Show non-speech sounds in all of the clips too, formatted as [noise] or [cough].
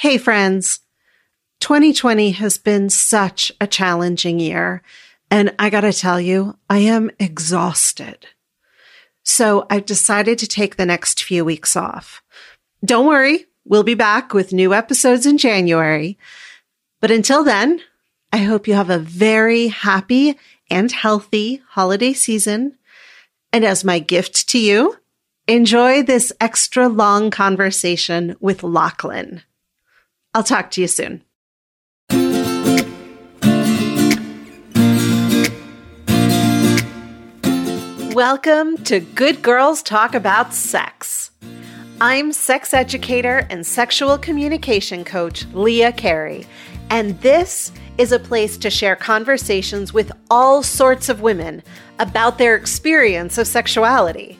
Hey, friends. 2020 has been such a challenging year. And I got to tell you, I am exhausted. So I've decided to take the next few weeks off. Don't worry, we'll be back with new episodes in January. But until then, I hope you have a very happy and healthy holiday season. And as my gift to you, enjoy this extra long conversation with Lachlan. I'll talk to you soon. Welcome to Good Girls Talk About Sex. I'm sex educator and sexual communication coach Leah Carey, and this is a place to share conversations with all sorts of women about their experience of sexuality.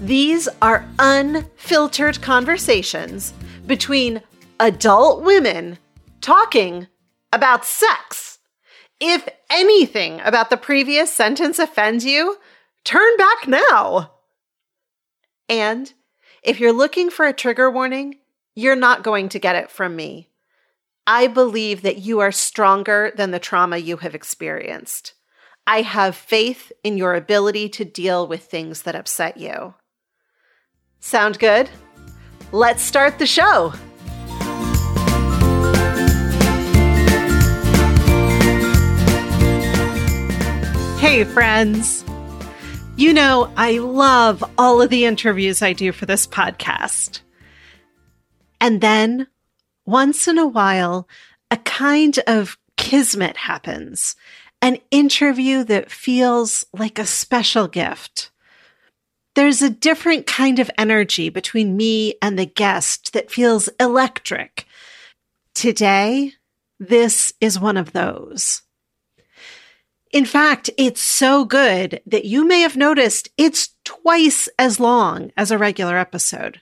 These are unfiltered conversations between adult women talking about sex. If anything about the previous sentence offends you, turn back now. And if you're looking for a trigger warning, you're not going to get it from me. I believe that you are stronger than the trauma you have experienced. I have faith in your ability to deal with things that upset you. Sound good? Let's start the show. Hey, friends. You know, I love all of the interviews I do for this podcast. And then once in a while, a kind of kismet happens, an interview that feels like a special gift. There's a different kind of energy between me and the guest that feels electric. Today, this is one of those. In fact, it's so good that you may have noticed it's twice as long as a regular episode.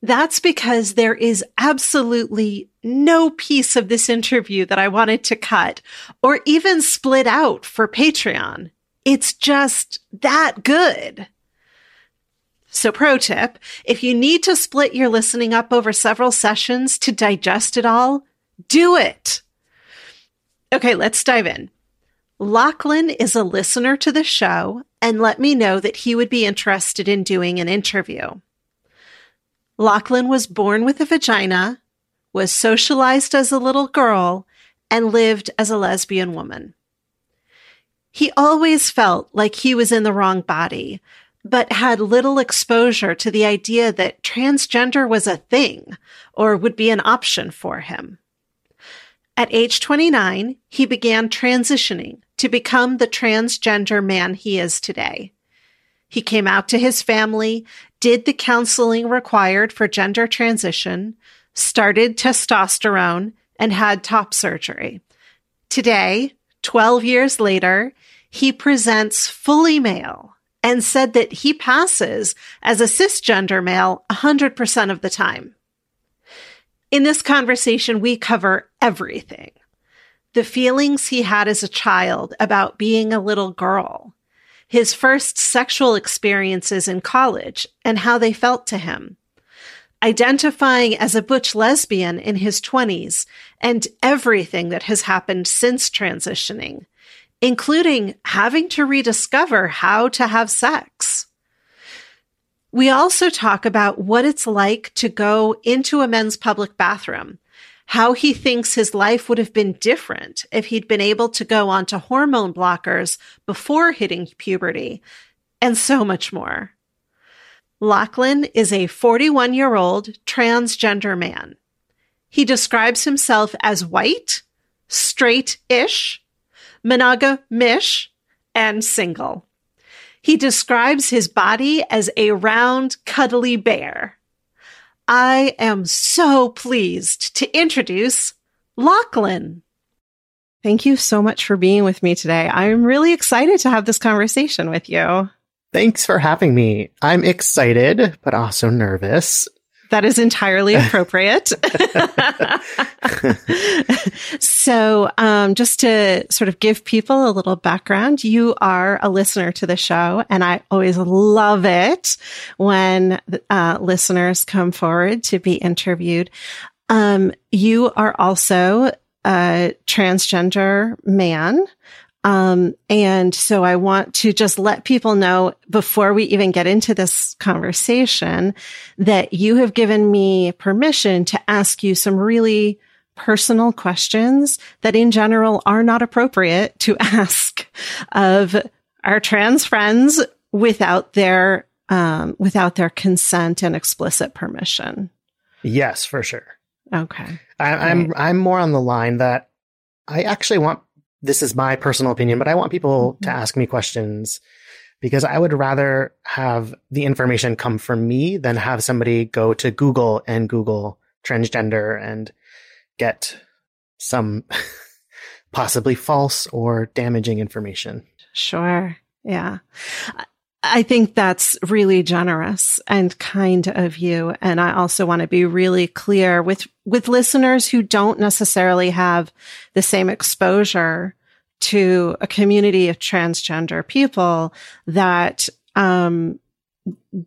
That's because there is absolutely no piece of this interview that I wanted to cut or even split out for Patreon. It's just that good. So, pro tip if you need to split your listening up over several sessions to digest it all, do it. Okay, let's dive in. Lachlan is a listener to the show and let me know that he would be interested in doing an interview. Lachlan was born with a vagina, was socialized as a little girl, and lived as a lesbian woman. He always felt like he was in the wrong body, but had little exposure to the idea that transgender was a thing or would be an option for him. At age 29, he began transitioning to become the transgender man he is today. He came out to his family, did the counseling required for gender transition, started testosterone, and had top surgery. Today, 12 years later, he presents fully male and said that he passes as a cisgender male 100% of the time. In this conversation, we cover everything the feelings he had as a child about being a little girl, his first sexual experiences in college and how they felt to him, identifying as a butch lesbian in his 20s, and everything that has happened since transitioning, including having to rediscover how to have sex. We also talk about what it's like to go into a men's public bathroom, how he thinks his life would have been different if he'd been able to go onto hormone blockers before hitting puberty, and so much more. Lachlan is a 41 year old transgender man. He describes himself as white, straight ish, monogamish, and single. He describes his body as a round, cuddly bear. I am so pleased to introduce Lachlan. Thank you so much for being with me today. I'm really excited to have this conversation with you. Thanks for having me. I'm excited, but also nervous. That is entirely appropriate. so, um, just to sort of give people a little background, you are a listener to the show, and I always love it when uh, listeners come forward to be interviewed. Um, you are also a transgender man. Um, and so I want to just let people know before we even get into this conversation that you have given me permission to ask you some really personal questions that in general are not appropriate to [laughs] ask of our trans friends without their, um, without their consent and explicit permission. Yes, for sure. Okay. I, I'm, I'm more on the line that I actually want this is my personal opinion, but I want people mm-hmm. to ask me questions because I would rather have the information come from me than have somebody go to Google and Google transgender and get some [laughs] possibly false or damaging information. Sure. Yeah. I think that's really generous and kind of you. And I also want to be really clear with, with listeners who don't necessarily have the same exposure to a community of transgender people that, um,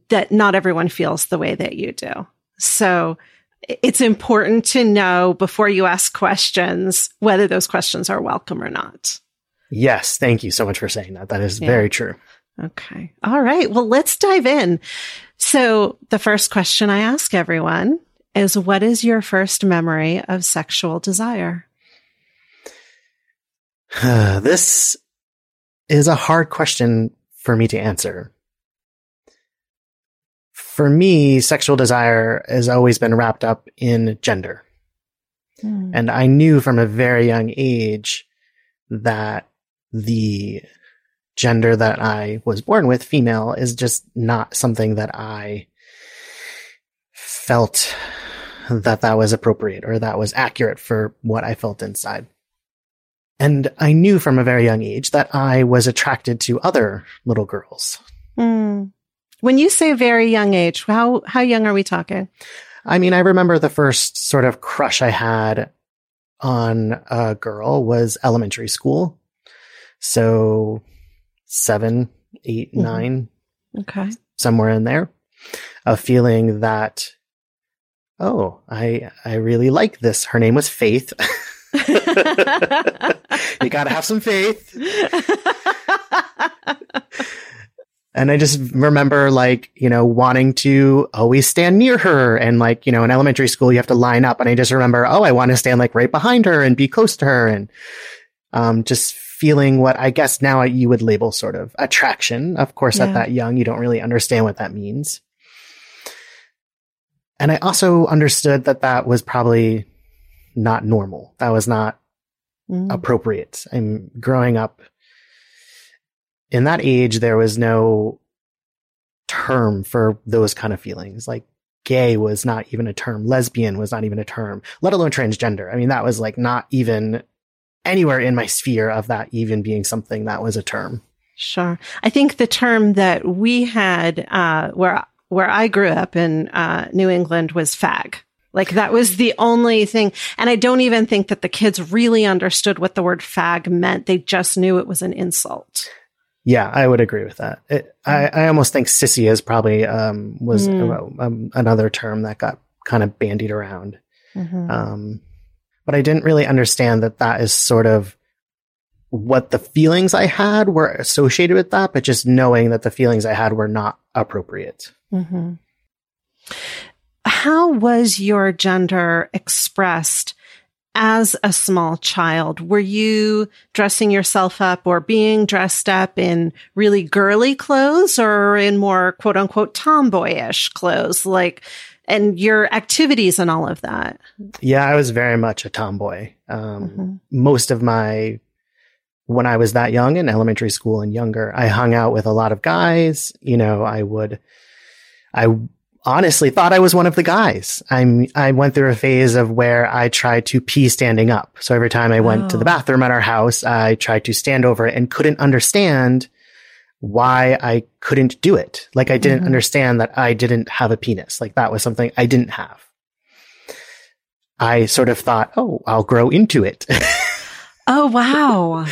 that not everyone feels the way that you do. So it's important to know before you ask questions whether those questions are welcome or not. Yes. Thank you so much for saying that. That is yeah. very true. Okay. All right. Well, let's dive in. So the first question I ask everyone is what is your first memory of sexual desire? [sighs] this is a hard question for me to answer. For me, sexual desire has always been wrapped up in gender. Mm. And I knew from a very young age that the gender that I was born with, female, is just not something that I felt that that was appropriate or that was accurate for what I felt inside. And I knew from a very young age that I was attracted to other little girls. Mm. When you say very young age, how, how young are we talking? I mean, I remember the first sort of crush I had on a girl was elementary school. So seven, eight, mm-hmm. nine. Okay. Somewhere in there. A feeling that, oh, I, I really like this. Her name was Faith. [laughs] you got to have some faith. and I just remember like, you know, wanting to always stand near her. And like, you know, in elementary school, you have to line up. And I just remember, oh, I want to stand like right behind her and be close to her. And, um, just feeling what I guess now you would label sort of attraction. Of course, yeah. at that young, you don't really understand what that means. And I also understood that that was probably not normal. That was not mm. appropriate. I'm growing up in that age, there was no term for those kind of feelings. Like gay was not even a term. Lesbian was not even a term, let alone transgender. I mean, that was like not even anywhere in my sphere of that even being something that was a term. Sure. I think the term that we had, uh, where, where I grew up in, uh, New England was fag. Like that was the only thing. And I don't even think that the kids really understood what the word fag meant. They just knew it was an insult. Yeah, I would agree with that. It, I. I almost think sissy is probably, um, was mm. um, another term that got kind of bandied around. Mm-hmm. Um, but I didn't really understand that that is sort of what the feelings I had were associated with that, but just knowing that the feelings I had were not appropriate. Mm-hmm how was your gender expressed as a small child? Were you dressing yourself up or being dressed up in really girly clothes or in more quote unquote tomboyish clothes? Like, and your activities and all of that? Yeah, I was very much a tomboy. Um, mm-hmm. Most of my, when I was that young in elementary school and younger, I hung out with a lot of guys. You know, I would, I honestly thought I was one of the guys. I'm, I went through a phase of where I tried to pee standing up. So every time I went oh. to the oh. bathroom at our house, I tried to stand over it and couldn't understand why I couldn't do it. Like I didn't mm-hmm. understand that I didn't have a penis. Like that was something I didn't have. I sort of thought, oh, I'll grow into it. [laughs] oh, wow.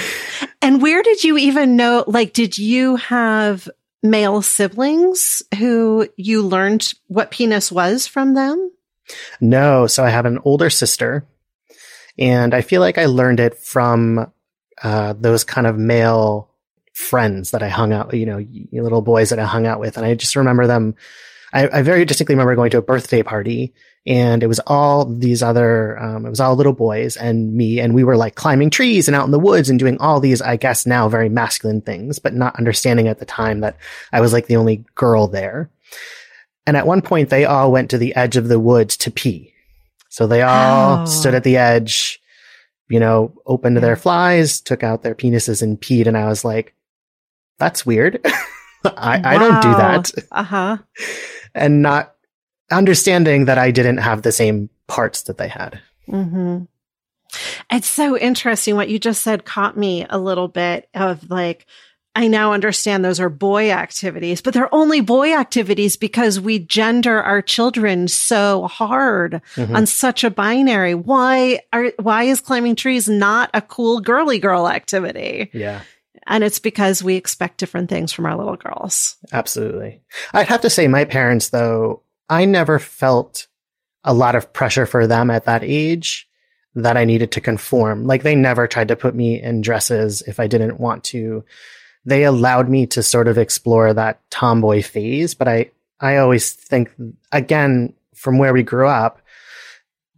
And where did you even know? Like, did you have male siblings who you learned what penis was from them? No. So I have an older sister, and I feel like I learned it from uh, those kind of male friends that I hung out, you know, little boys that I hung out with. And I just remember them. I, I very distinctly remember going to a birthday party and it was all these other, um, it was all little boys and me, and we were like climbing trees and out in the woods and doing all these, I guess now very masculine things, but not understanding at the time that I was like the only girl there. And at one point, they all went to the edge of the woods to pee. So they all oh. stood at the edge, you know, opened their flies, took out their penises and peed. And I was like, that's weird. [laughs] I, wow. I don't do that. Uh huh. And not understanding that I didn't have the same parts that they had. Mm-hmm. It's so interesting. What you just said caught me a little bit of like, I now understand those are boy activities, but they're only boy activities because we gender our children so hard mm-hmm. on such a binary. Why are, why is climbing trees not a cool girly girl activity? Yeah. And it's because we expect different things from our little girls. Absolutely. I'd have to say my parents though, I never felt a lot of pressure for them at that age that I needed to conform. Like they never tried to put me in dresses if I didn't want to. They allowed me to sort of explore that tomboy phase, but I, I always think again, from where we grew up,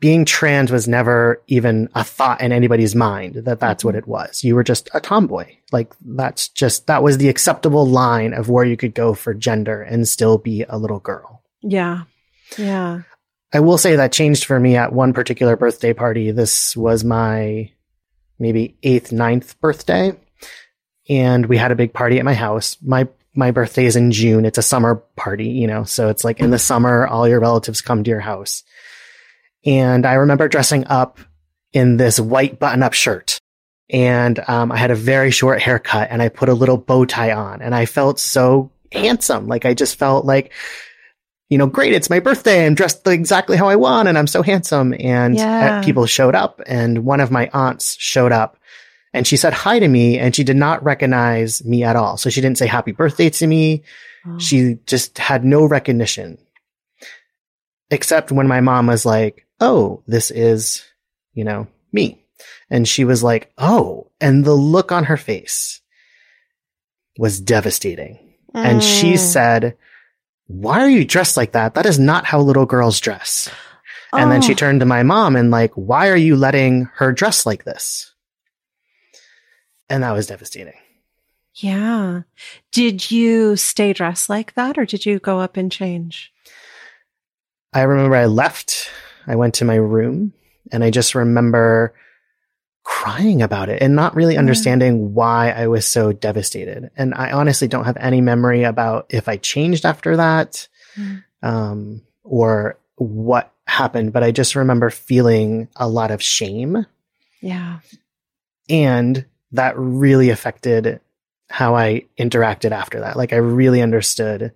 being trans was never even a thought in anybody's mind that that's what mm-hmm. it was. You were just a tomboy. Like that's just, that was the acceptable line of where you could go for gender and still be a little girl. Yeah. Yeah. I will say that changed for me at one particular birthday party. This was my maybe eighth, ninth birthday. And we had a big party at my house. My my birthday is in June. It's a summer party, you know, so it's like in the mm. summer, all your relatives come to your house. And I remember dressing up in this white button up shirt. And um, I had a very short haircut and I put a little bow tie on and I felt so handsome. Like I just felt like you know, great, it's my birthday. I'm dressed exactly how I want and I'm so handsome. And uh, yeah. people showed up and one of my aunts showed up and she said hi to me and she did not recognize me at all. So she didn't say happy birthday to me. Oh. She just had no recognition. Except when my mom was like, Oh, this is, you know, me. And she was like, Oh, and the look on her face was devastating. Mm. And she mm. said, why are you dressed like that? That is not how little girls dress. Oh. And then she oh. turned to my mom and like, why are you letting her dress like this? And that was devastating. Yeah. Did you stay dressed like that or did you go up and change? I remember I left. I went to my room and I just remember crying about it and not really understanding why I was so devastated. And I honestly don't have any memory about if I changed after that, mm. um, or what happened, but I just remember feeling a lot of shame. Yeah. And that really affected how I interacted after that. Like I really understood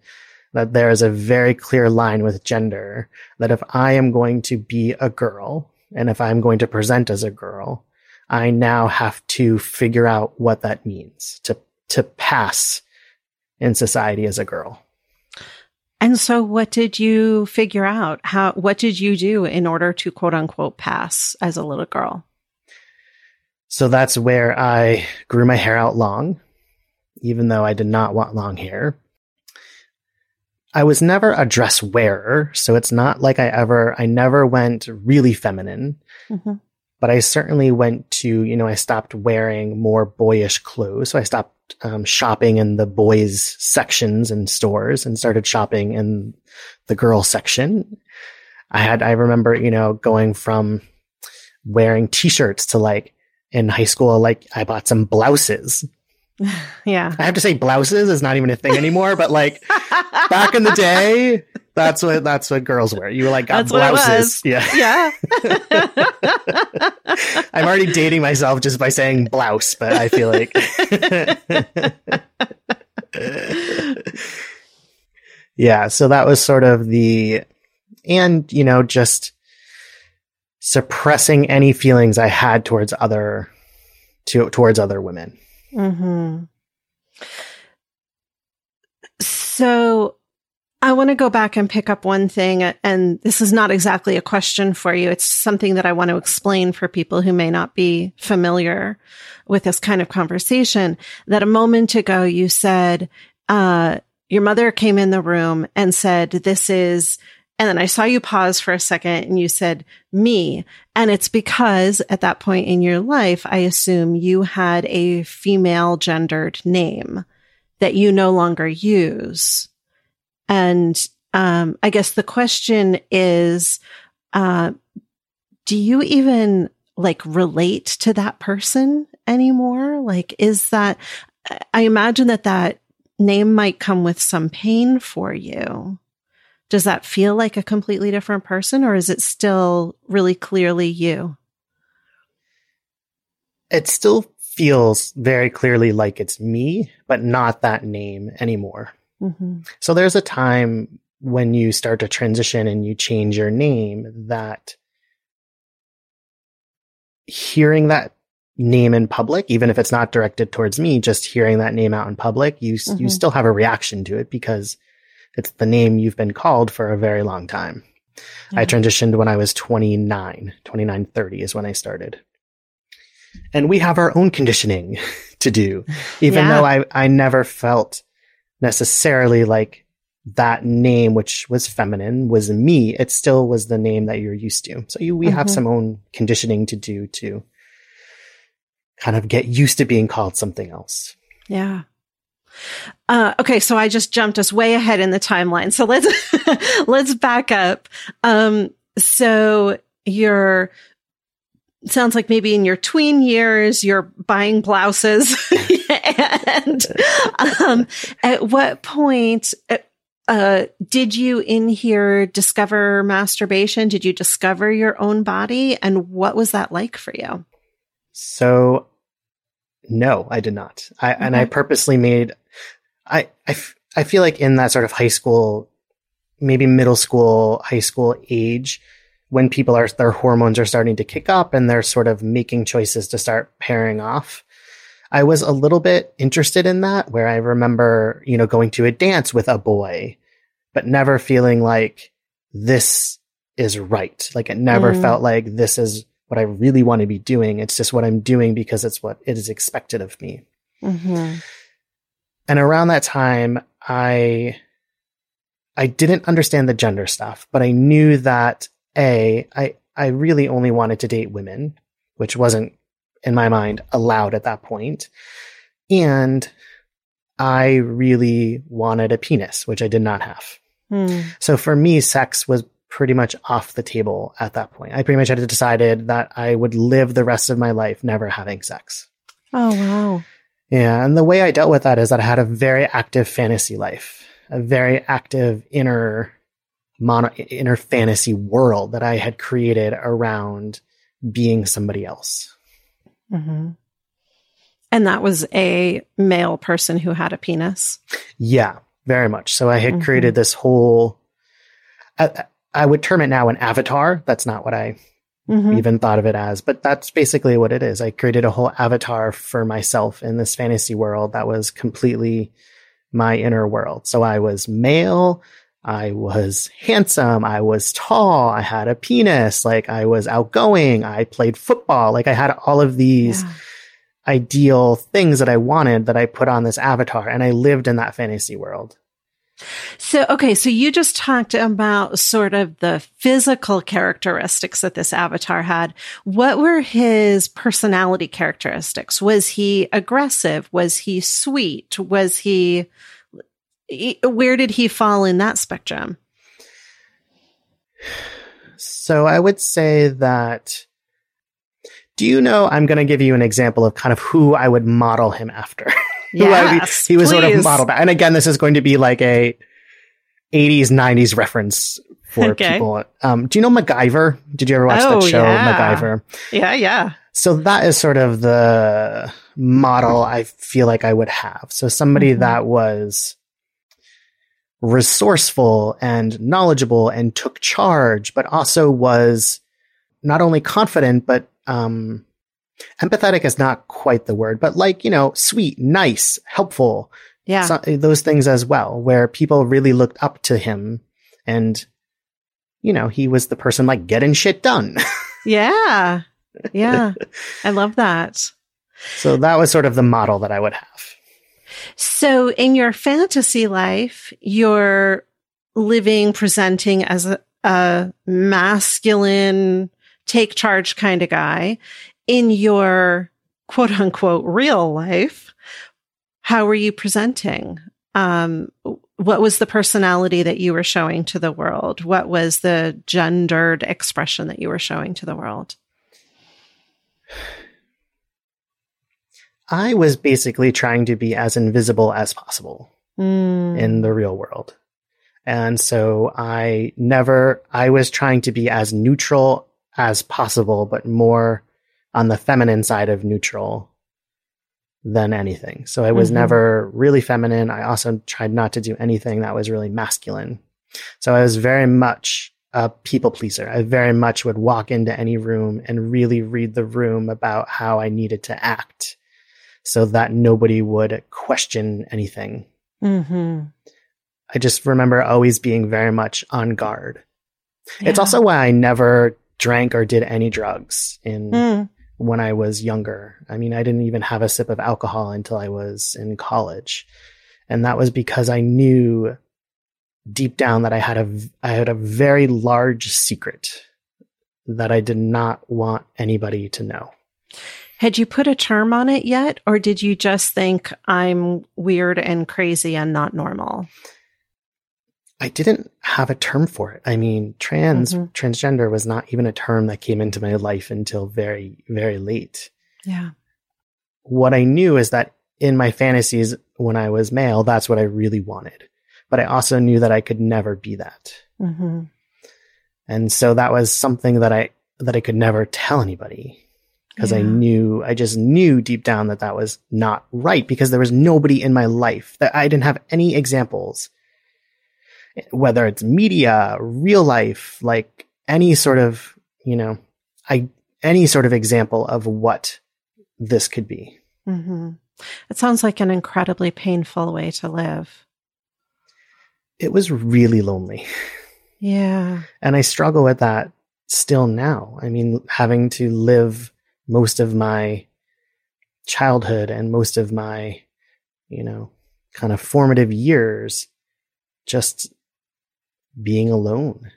that there is a very clear line with gender that if I am going to be a girl and if I'm going to present as a girl, I now have to figure out what that means to, to pass in society as a girl. And so what did you figure out? How, what did you do in order to quote unquote pass as a little girl? So that's where I grew my hair out long, even though I did not want long hair. I was never a dress wearer, so it's not like I ever, I never went really feminine. Mm-hmm but I certainly went to, you know, I stopped wearing more boyish clothes. So I stopped um, shopping in the boys sections and stores and started shopping in the girl section. I had, I remember, you know, going from wearing t-shirts to like in high school, like I bought some blouses. [laughs] Yeah. I have to say blouses is not even a thing anymore, but like [laughs] back in the day, that's what that's what girls wear. You were like got that's blouses. Yeah. Yeah. [laughs] I'm already dating myself just by saying blouse, but I feel like yeah, so that was sort of the, and, you know, just suppressing any feelings I had towards other, to, towards other women. Mm-hmm. So I want to go back and pick up one thing. And this is not exactly a question for you. It's something that I want to explain for people who may not be familiar with this kind of conversation. That a moment ago you said, uh, your mother came in the room and said, this is, and then I saw you pause for a second and you said, me. And it's because at that point in your life, I assume you had a female gendered name that you no longer use. And um, I guess the question is, uh, do you even like relate to that person anymore? Like, is that, I imagine that that name might come with some pain for you. Does that feel like a completely different person or is it still really clearly you? It still feels very clearly like it's me, but not that name anymore. Mm-hmm. So there's a time when you start to transition and you change your name that hearing that name in public, even if it's not directed towards me, just hearing that name out in public, you, mm-hmm. you still have a reaction to it because it's the name you've been called for a very long time. Yeah. I transitioned when I was 29, 29, 30 is when I started. And we have our own conditioning [laughs] to do, [laughs] even yeah. though I, I never felt necessarily like that name, which was feminine, was me. It still was the name that you're used to. So you, we mm-hmm. have some own conditioning to do to kind of get used to being called something else. Yeah. Uh, okay, so I just jumped us way ahead in the timeline. So let's [laughs] let's back up. Um, so you're sounds like maybe in your tween years you're buying blouses. [laughs] And um, at what point uh, uh, did you in here discover masturbation? Did you discover your own body? And what was that like for you? So no i did not. I and i purposely made I, I, f- I feel like in that sort of high school maybe middle school high school age when people are their hormones are starting to kick up and they're sort of making choices to start pairing off. I was a little bit interested in that where I remember, you know, going to a dance with a boy, but never feeling like this is right. Like it never mm. felt like this is what I really want to be doing. It's just what I'm doing because it's what it is expected of me. Mm-hmm. And around that time, I, I didn't understand the gender stuff, but I knew that a, I, I really only wanted to date women, which wasn't in my mind allowed at that point. And I really wanted a penis, which I did not have. Hmm. So for me, sex was pretty much off the table at that point. I pretty much had decided that I would live the rest of my life never having sex. Oh, wow. Yeah. And the way I dealt with that is that I had a very active fantasy life, a very active inner mono, inner fantasy world that I had created around being somebody else. Mm-hmm. And that was a male person who had a penis. Yeah, very much. So I had mm-hmm. created this whole, I, I, would term it now an avatar. That's not what I mm-hmm. even thought of it as, but that's basically what it is. I created a whole avatar for myself in this fantasy world that was completely my inner world. So I was male. I was handsome. I was tall. I had a penis. Like I was outgoing. I played football. Like I had all of these yeah. ideal things that I wanted that I put on this avatar and I lived in that fantasy world. So, okay. So you just talked about sort of the physical characteristics that this avatar had. What were his personality characteristics? Was he aggressive? Was he sweet? Was he where did he fall in that spectrum? So I would say that. Do you know? I'm going to give you an example of kind of who I would model him after. [laughs] Yes, he was please. sort of modeled. And again, this is going to be like a 80s, 90s reference for okay. people. Um, do you know MacGyver? Did you ever watch oh, that show, yeah. MacGyver? Yeah, yeah. So that is sort of the model I feel like I would have. So somebody mm-hmm. that was resourceful and knowledgeable and took charge, but also was not only confident, but, um, empathetic is not quite the word, but like, you know, sweet, nice, helpful. Yeah. So, eh, those things as well, where people really looked up to him and, you know, he was the person like getting shit done. [laughs] yeah. Yeah. I love that. So that was sort of the model that I would have. So in your fantasy life, you're living, presenting as a, a masculine, take charge kind of guy. In your quote unquote real life, how were you presenting? Um, what was the personality that you were showing to the world? What was the gendered expression that you were showing to the world? I was basically trying to be as invisible as possible mm. in the real world. And so I never, I was trying to be as neutral as possible, but more on the feminine side of neutral than anything. So I was mm-hmm. never really feminine. I also tried not to do anything that was really masculine. So I was very much a people pleaser. I very much would walk into any room and really read the room about how I needed to act so that nobody would question anything. Mm-hmm. I just remember always being very much on guard. Yeah. It's also why I never drank or did any drugs in mm. When I was younger. I mean, I didn't even have a sip of alcohol until I was in college. And that was because I knew deep down that I had a I had a very large secret that I did not want anybody to know. Had you put a term on it yet, or did you just think I'm weird and crazy and not normal? I didn't have a term for it. I mean, trans, mm-hmm. transgender was not even a term that came into my life until very, very late. Yeah. What I knew is that in my fantasies when I was male, that's what I really wanted. But I also knew that I could never be that. Mm-hmm. And so that was something that I, that I could never tell anybody because yeah. I knew, I just knew deep down that that was not right because there was nobody in my life that I didn't have any examples, whether it's media, real life, like any sort of, you know, I, any sort of example of what this could be. Mm-hmm. It sounds like an incredibly painful way to live. It was really lonely. Yeah. And I struggle with that still now. I mean, having to live most of my childhood and most of my, you know, kind of formative years just being alone.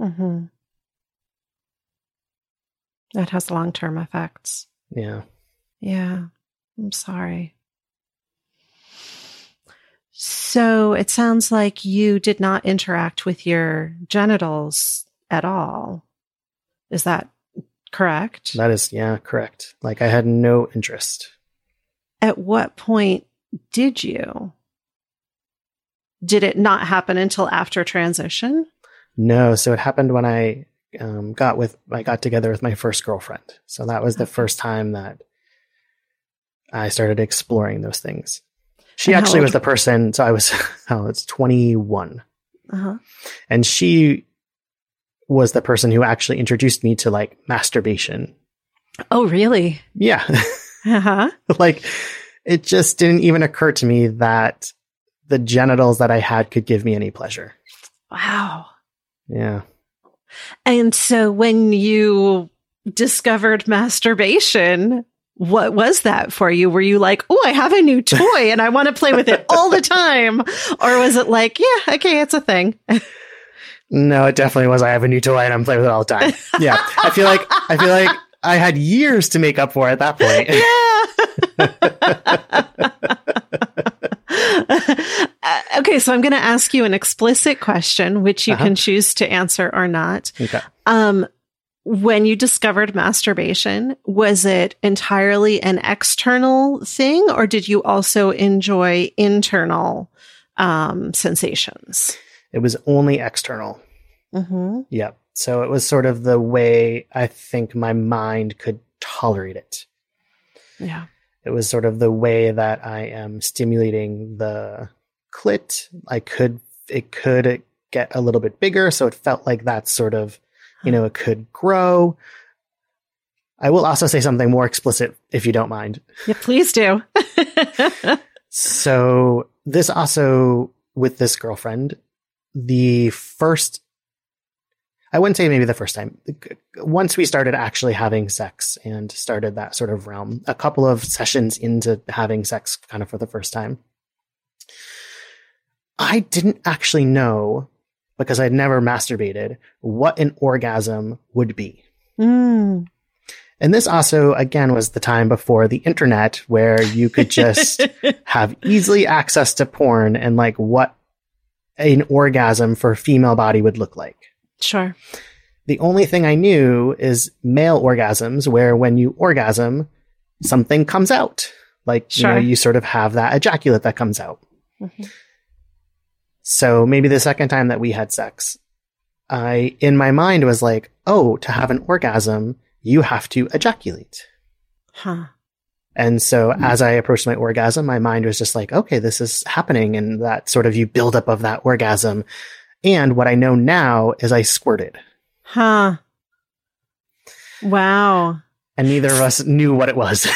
Mm-hmm. That has long term effects. Yeah. Yeah. I'm sorry. So it sounds like you did not interact with your genitals at all. Is that correct? That is, yeah, correct. Like I had no interest. At what point did you? Did it not happen until after transition? No. So it happened when I um, got with, I got together with my first girlfriend. So that was the first time that I started exploring those things. She and actually was the person. So I was, [laughs] oh, it's 21. Uh-huh. And she was the person who actually introduced me to like masturbation. Oh, really? Yeah. [laughs] Uh-huh. like it just didn't even occur to me that the genitals that I had could give me any pleasure. Wow. Yeah. And so when you discovered masturbation, what was that for you? Were you like, oh, I have a new toy and I want to play with it all the time? Or was it like, yeah, okay, it's a thing? [laughs] No, it definitely was. I have a new toy and I'm playing with it all the time. Yeah. I feel like I feel like I had years to make up for at that point. [laughs] Yeah. [laughs] okay, so I'm going to ask you an explicit question, which you uh-huh. can choose to answer or not. Okay. Um, when you discovered masturbation, was it entirely an external thing, or did you also enjoy internal um, sensations? It was only external. Mm-hmm. Yep. So it was sort of the way I think my mind could tolerate it. Yeah. It was sort of the way that I am stimulating the clit. I could, it could get a little bit bigger. So it felt like that sort of, you know, it could grow. I will also say something more explicit if you don't mind. Yeah, please do. [laughs] so this also with this girlfriend, the first I wouldn't say maybe the first time. Once we started actually having sex and started that sort of realm, a couple of sessions into having sex kind of for the first time, I didn't actually know because I'd never masturbated what an orgasm would be. Mm. And this also, again, was the time before the internet where you could just [laughs] have easily access to porn and like what an orgasm for a female body would look like. Sure. The only thing I knew is male orgasms where when you orgasm, something comes out. Like, Sure. you know, you sort of have that ejaculate that comes out. Mhm. So maybe the second time that we had sex, I, in my mind was like, oh, to have an orgasm, you have to ejaculate. Huh. And so as I approached my orgasm, my mind was just like, okay, this is happening. And that sort of you build up of that orgasm. And what I know now is I squirted Huh. Wow. and neither of us knew what it was. [laughs]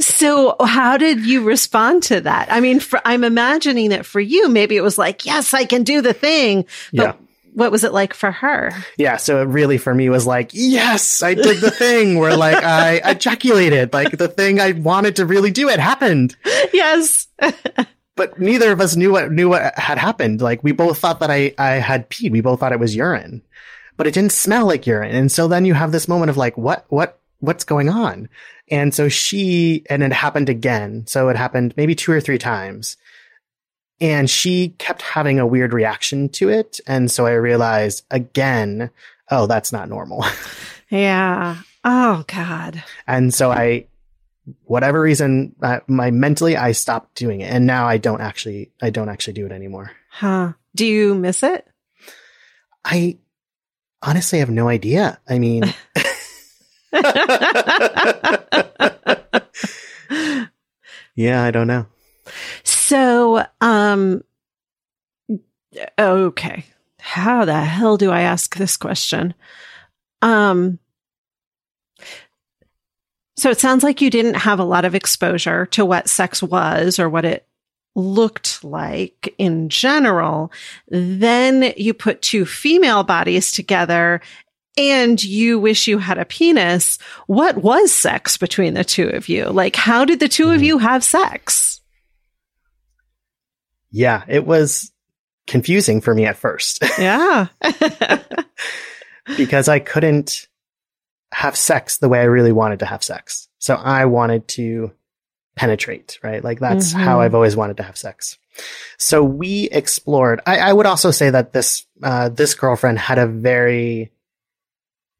so how did you respond to that? I mean, for, I'm imagining that for you, maybe it was like, yes, I can do the thing. But yeah. what was it like for her? Yeah. So it really for me was like, yes, I did the thing where like I [laughs] ejaculated, like the thing I wanted to really do. It happened. yes. [laughs] But neither of us knew what knew what had happened. Like we both thought that I I had peed. We both thought it was urine, but it didn't smell like urine. And so then you have this moment of like, what what what's going on? And so she and it happened again. So it happened maybe two or three times. And she kept having a weird reaction to it. And so I realized again, oh, that's not normal. [laughs] Yeah. Oh God. And so I, whatever reason, uh, my mentally, I stopped doing it. And now I don't actually, I don't actually do it anymore. Huh. Do you miss it? I honestly have no idea. I mean, [laughs] yeah, I don't know. So, um, okay. How the hell do I ask this question? Um, so it sounds like you didn't have a lot of exposure to what sex was or what it looked like in general. Then you put two female bodies together and you wish you had a penis. What was sex between the two of you? Like, how did the two of mm-hmm. you have sex? Yeah, it was confusing for me at first Yeah. [laughs] because I couldn't have sex the way I really wanted to have sex. So I wanted to penetrate, right? Like that's Mhm. how I've always wanted to have sex. So we explored. I, I would also say that this uh, this girlfriend had a very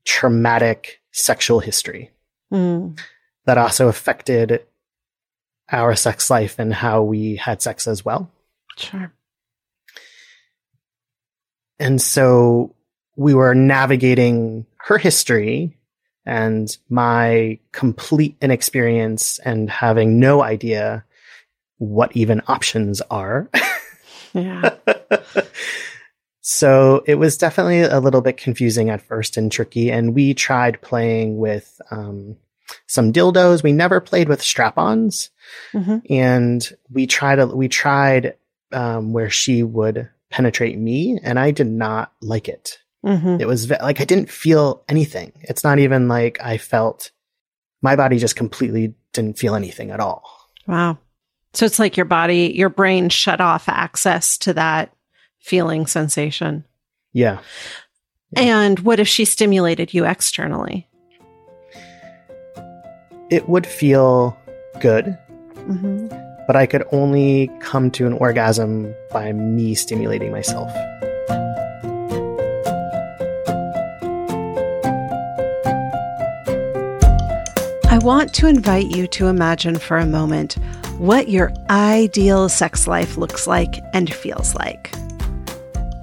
traumatic sexual history Mm. that also affected our sex life and how we had sex as well. Sure. And so we were navigating her history and my complete inexperience and having no idea what even options are. Yeah. [laughs] so it was definitely a little bit confusing at first and tricky. And we tried playing with um, some dildos. We never played with strap-ons, hmm and we tried. A, we tried um, where she would penetrate me, and I did not like it. Hmm It was ve- like I didn't feel anything. It's not even like I felt my body just completely didn't feel anything at all. Wow. So it's like your body, your brain shut off access to that feeling sensation. Yeah. And what if she stimulated you externally? It would feel good, hmm but I could only come to an orgasm by me stimulating myself. Want to invite you to imagine for a moment what your ideal sex life looks like and feels like.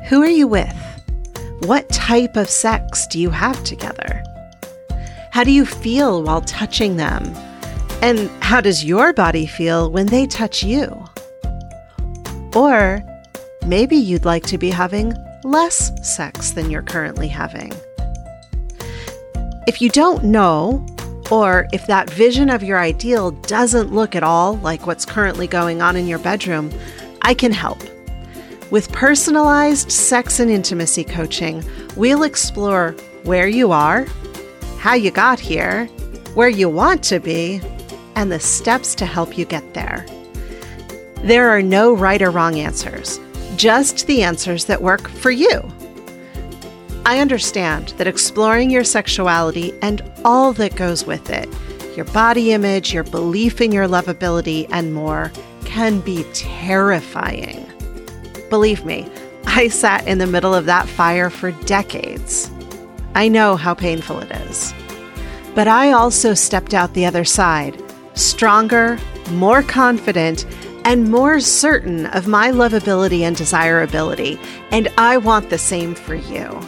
Who are you with? What type of sex do you have together? How do you feel while touching them? And how does your body feel when they touch you? Or maybe you'd like to be having less sex than you're currently having. If you don't know, or if that vision of your ideal doesn't look at all like what's currently going on in your bedroom, I can help. With personalized sex and intimacy coaching, we'll explore where you are, how you got here, where you want to be, and the steps to help you get there. There are no right or wrong answers, just the answers that work for you. I understand that exploring your sexuality and all that goes with it, your body image, your belief in your lovability, and more, can be terrifying. Believe me, I sat in the middle of that fire for decades. I know how painful it is. But I also stepped out the other side, stronger, more confident, and more certain of my lovability and desirability, and I want the same for you.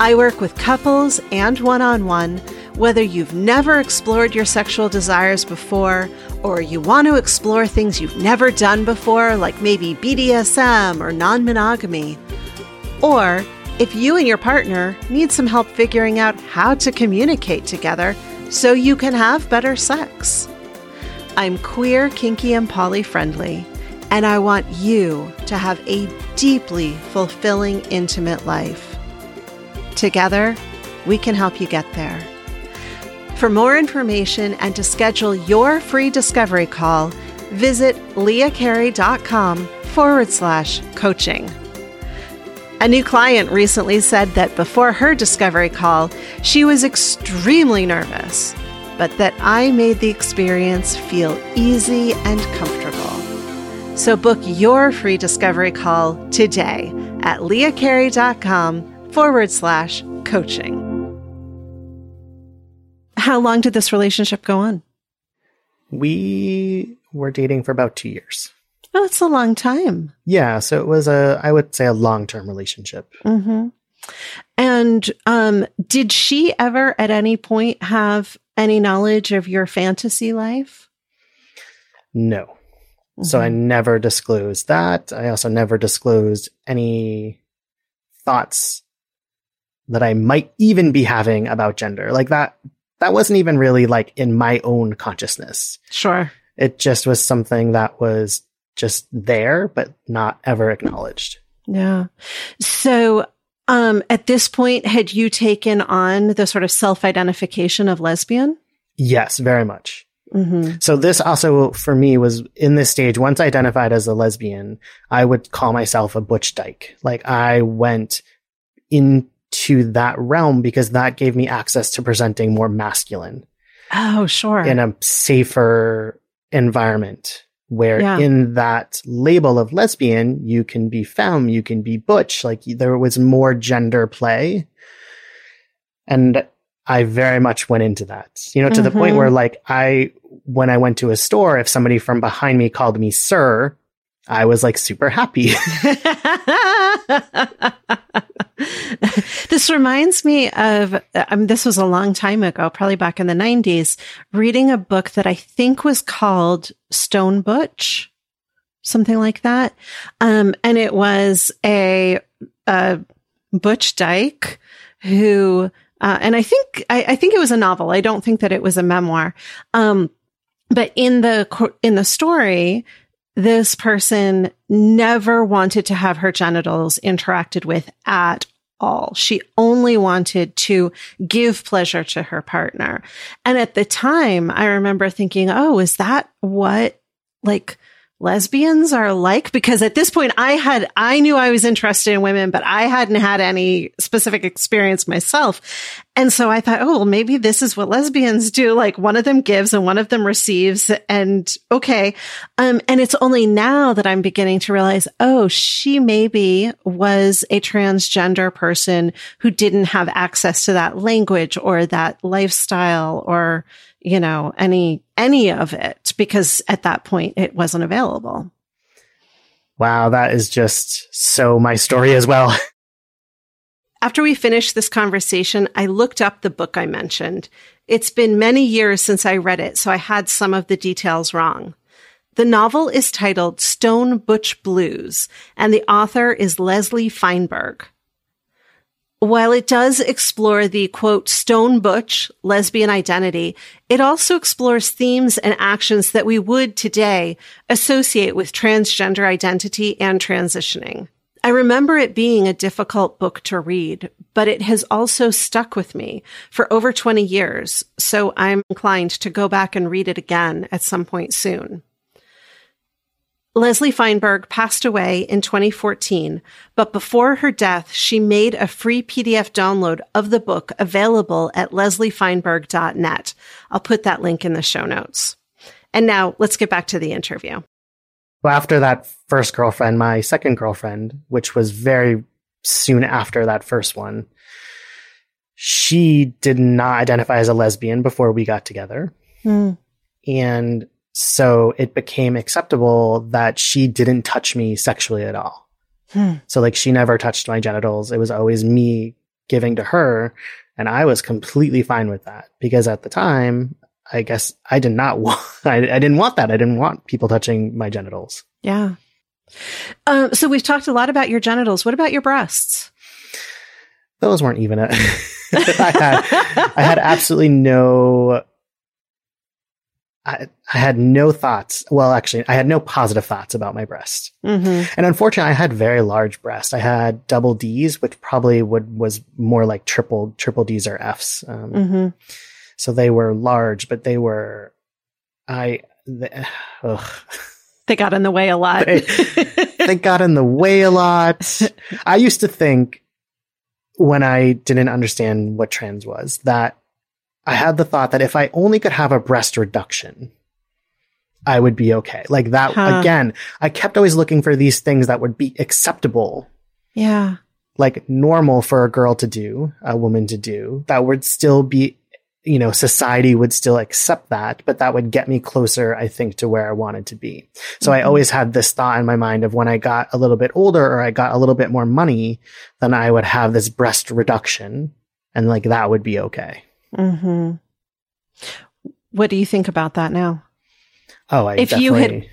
I work with couples and one on one, whether you've never explored your sexual desires before or you want to explore things you've never done before, like maybe BDSM or non monogamy. Or if you and your partner need some help figuring out how to communicate together so you can have better sex. I'm queer, kinky, and poly friendly, and I want you to have a deeply fulfilling, intimate life. Together, we can help you get there. For more information and to schedule your free discovery call, visit leahcarey.com forward slash coaching. A new client recently said that before her discovery call, she was extremely nervous, but that I made the experience feel easy and comfortable. So book your free discovery call today at leahcarey.com forward slash coaching. How long did this relationship go on? We were dating for about two years. Oh, it's a long time. Yeah. So it was a, I would say, a long term relationship. Mm-hmm. And um, did she ever at any point have any knowledge of your fantasy life? No. Mm-hmm. So I mm-hmm. never disclosed that. I also never disclosed any thoughts that I might even be having about gender. Like that, that wasn't even really like in my own consciousness. Sure. It just was something that was just there, but not ever acknowledged. Yeah. So, um, at this point, had you taken on the sort of self identification of lesbian? Yes, very much. Mm-hmm. So this also for me was in this stage. Once identified as a lesbian, I would call myself a butch dyke. Like I went in to that realm because that gave me access to presenting more masculine. Oh, sure. In a safer environment where yeah. in that label of lesbian, you can be femme, you can be butch. Like there was more gender play. And I very much went into that, you know, to mm-hmm. the point mm-hmm. where like I, when I went to a store, if somebody from behind me called me sir, I was like super happy. [laughs] this reminds me of, um, this was a long time ago, probably back in the 90s, reading a book that I think was called Stone Butch, something like that. Um, and it was a, a Butch Dyke who, uh, and I think, I, I, think it was a novel. I don't think that it was a memoir. Um, but in the, in the story, this person never wanted to have her genitals interacted with at all. She only wanted to give pleasure to her partner. And at the time, I remember thinking, oh, is that what like lesbians are like? Because at this point I had I knew I was interested in women but I hadn't had any specific experience myself. And so I thought oh well maybe this is what lesbians do. Like one of them gives and one of them receives. And okay. Um and it's only now that I'm beginning to realize oh she maybe was a transgender person who didn't have access to that language or that lifestyle or you know any any of it because at that point it wasn't available. Wow, that is just so my story as well. [laughs] After we finished this conversation, I looked up the book I mentioned. It's been many years since I read it, so I had some of the details wrong. The novel is titled Stone Butch Blues, and the author is Leslie Feinberg. While it does explore the quote, stone butch lesbian identity, it also explores themes and actions that we would today associate with transgender identity and transitioning. I remember it being a difficult book to read, but it has also stuck with me for over 20 years, so I'm inclined to go back and read it again at some point soon. Leslie Feinberg passed away in 2014, but before her death, she made a free PDF download of the book available at lesliefeinberg.net. I'll put that link in the show notes. And now let's get back to the interview. Well, after that first girlfriend, my second girlfriend, which was very soon after that first one, she did not identify as a lesbian before we got together. Mm. And so it became acceptable that she didn't touch me sexually at all. Hmm. So like she never touched my genitals. It was always me giving to her. And I was completely fine with that because at the time, I guess I did not [laughs] want, I, I didn't want that. I didn't want people touching my genitals. Yeah. Um, so we've talked a lot about your genitals. What about your breasts? Those weren't even it. [laughs] I had, [laughs] I had absolutely no I, I, had no thoughts. Well, actually, I had no positive thoughts about my breast. Mm-hmm. And unfortunately, I had very large breasts. I had double D's, which probably would was more like triple triple D's or F's. Um, mm-hmm. So they were large, but they were, I, the, they got in the way a lot. they, [laughs] they got in the way a lot. I used to think when I didn't understand what trans was that I had the thought that if I only could have a breast reduction, I would be okay. Like that huh. again, I kept always looking for these things that would be acceptable. Yeah. Like normal for a girl to do, a woman to do, that would still be, you know, society would still accept that, but that would get me closer, I think, to where I wanted to be. So mm-hmm. I always had this thought in my mind of when I got a little bit older or I got a little bit more money, then I would have this breast reduction and like that would be okay. Mm-hmm. What do you think about that now? Oh, I if you had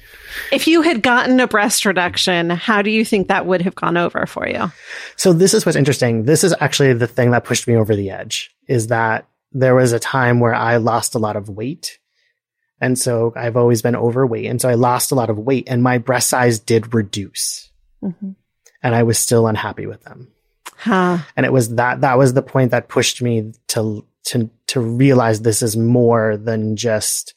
if you had gotten a breast reduction, how do you think that would have gone over for you? So this is what's interesting. This is actually the thing that pushed me over the edge. Is that there was a time where I lost a lot of weight. And so I've always been overweight. And so I lost a lot of weight and my breast size did reduce. Mm-hmm. And I was still unhappy with them. Huh. And it was that, that was the point that pushed me to to to realize this is more than just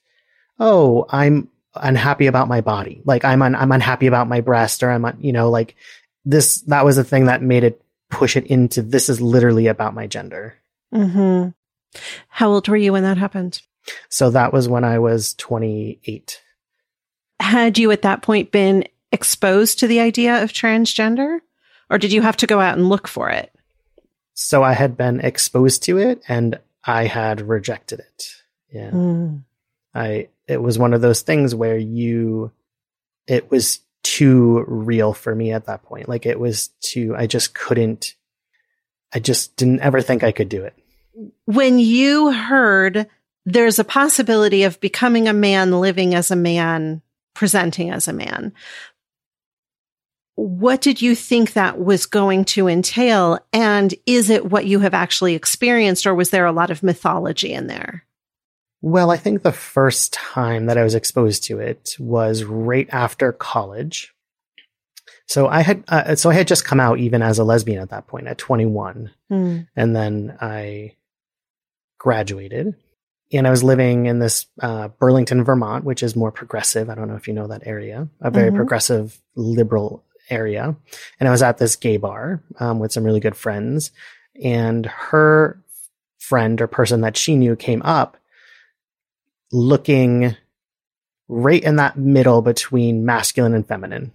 oh i'm unhappy about my body. Like i'm un- i'm unhappy about my breast or i'm un- you know like this that was the thing that made it push it into this is literally about my gender. Hmm how old were you when that happened? So that was when i was 28 had you at that point been exposed to the idea of transgender or did you have to go out and look for it? So i had been exposed to it and I had rejected it. Yeah. Mm. I, it was one of those things where you, it was too real for me at that point. Like it was too, I just couldn't, I just didn't ever think I could do it. When you heard there's a possibility of becoming a man, living as a man, presenting as a man, what did you think that was going to entail? And is it what you have actually experienced, or was there a lot of mythology in there? Well, I think the first time that I was exposed to it was right after college. So I had, uh, so I had just come out even as a lesbian at that point at 21. Mm. And then I graduated and I was living in this, uh, Burlington, Vermont, which is more progressive. I don't know if you know that area, a very mm-hmm. progressive liberal area. And I was at this gay bar um, with some really good friends. And her friend or person that she knew came up looking right in that middle between masculine and feminine.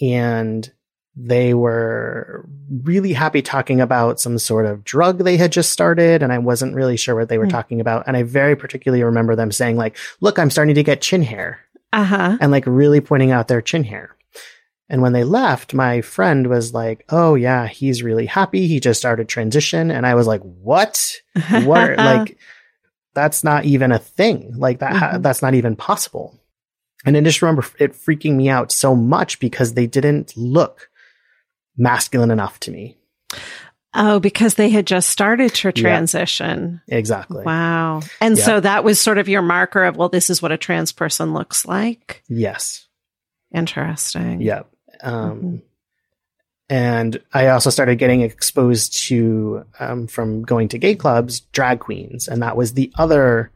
And they were really happy talking about some sort of drug they had just started. And I wasn't really sure what they were mm. talking about. And I very particularly remember them saying like, look, I'm starting to get chin hair. Uh-huh. And like really pointing out their chin hair. And when they left, my friend was like, "Oh yeah, he's really happy. He just started transition." And I was like, "What? What? [laughs] like that's not even a thing. Like that mm-hmm. that's not even possible." And I just remember it freaking me out so much because they didn't look masculine enough to me. Oh, because they had just started to transition. Yeah, exactly. Wow. And yeah. so that was sort of your marker of, well, this is what a trans person looks like. Yes. Interesting. Yep. Um, mm-hmm. And I also started getting exposed to, um, from going to gay clubs, drag queens. And that was the other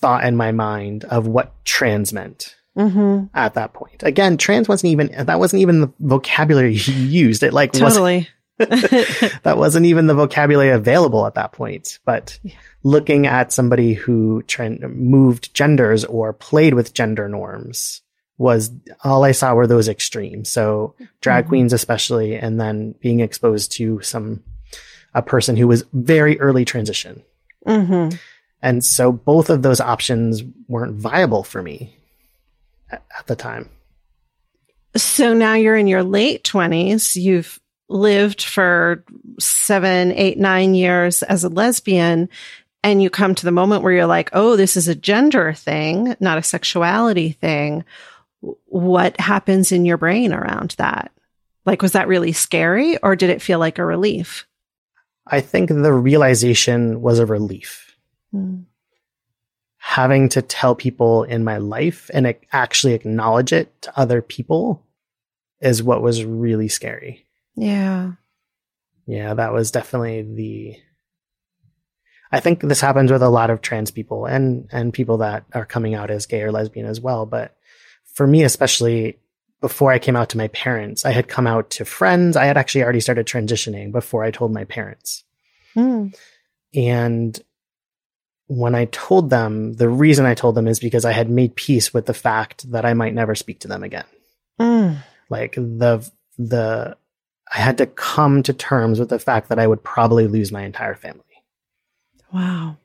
thought in my mind of what trans meant mm-hmm. at that point. Again, trans wasn't even that wasn't even the vocabulary [laughs] he used. It like totally. [laughs] that wasn't even the vocabulary available at that point. But yeah. looking at somebody who moved genders or played with gender norms was all I saw were those extremes. So drag mm-hmm. queens, especially, and then being exposed to some a person who was very early transition. Mm-hmm. And so both of those options weren't viable for me at, at the time. So now you're in your late 20s. You've lived for seven, eight, nine years as a lesbian. And you come to the moment where you're like, oh, this is a gender thing, not a sexuality thing. What happens in your brain around that? Like, was that really scary or did it feel like a relief? I think the realization was a relief. Hmm having to tell people in my life and actually acknowledge it to other people is what was really scary. Yeah. Yeah, that was definitely the I think this happens with a lot of trans people and and people that are coming out as gay or lesbian as well, but for me especially before I came out to my parents, I had come out to friends. I had actually already started transitioning before I told my parents. Hmm. And when I told them, the reason I told them is because I had made peace with the fact that I might never speak to them again. Mm. Like the, the, I had to come to terms with the fact that I would probably lose my entire family. Wow.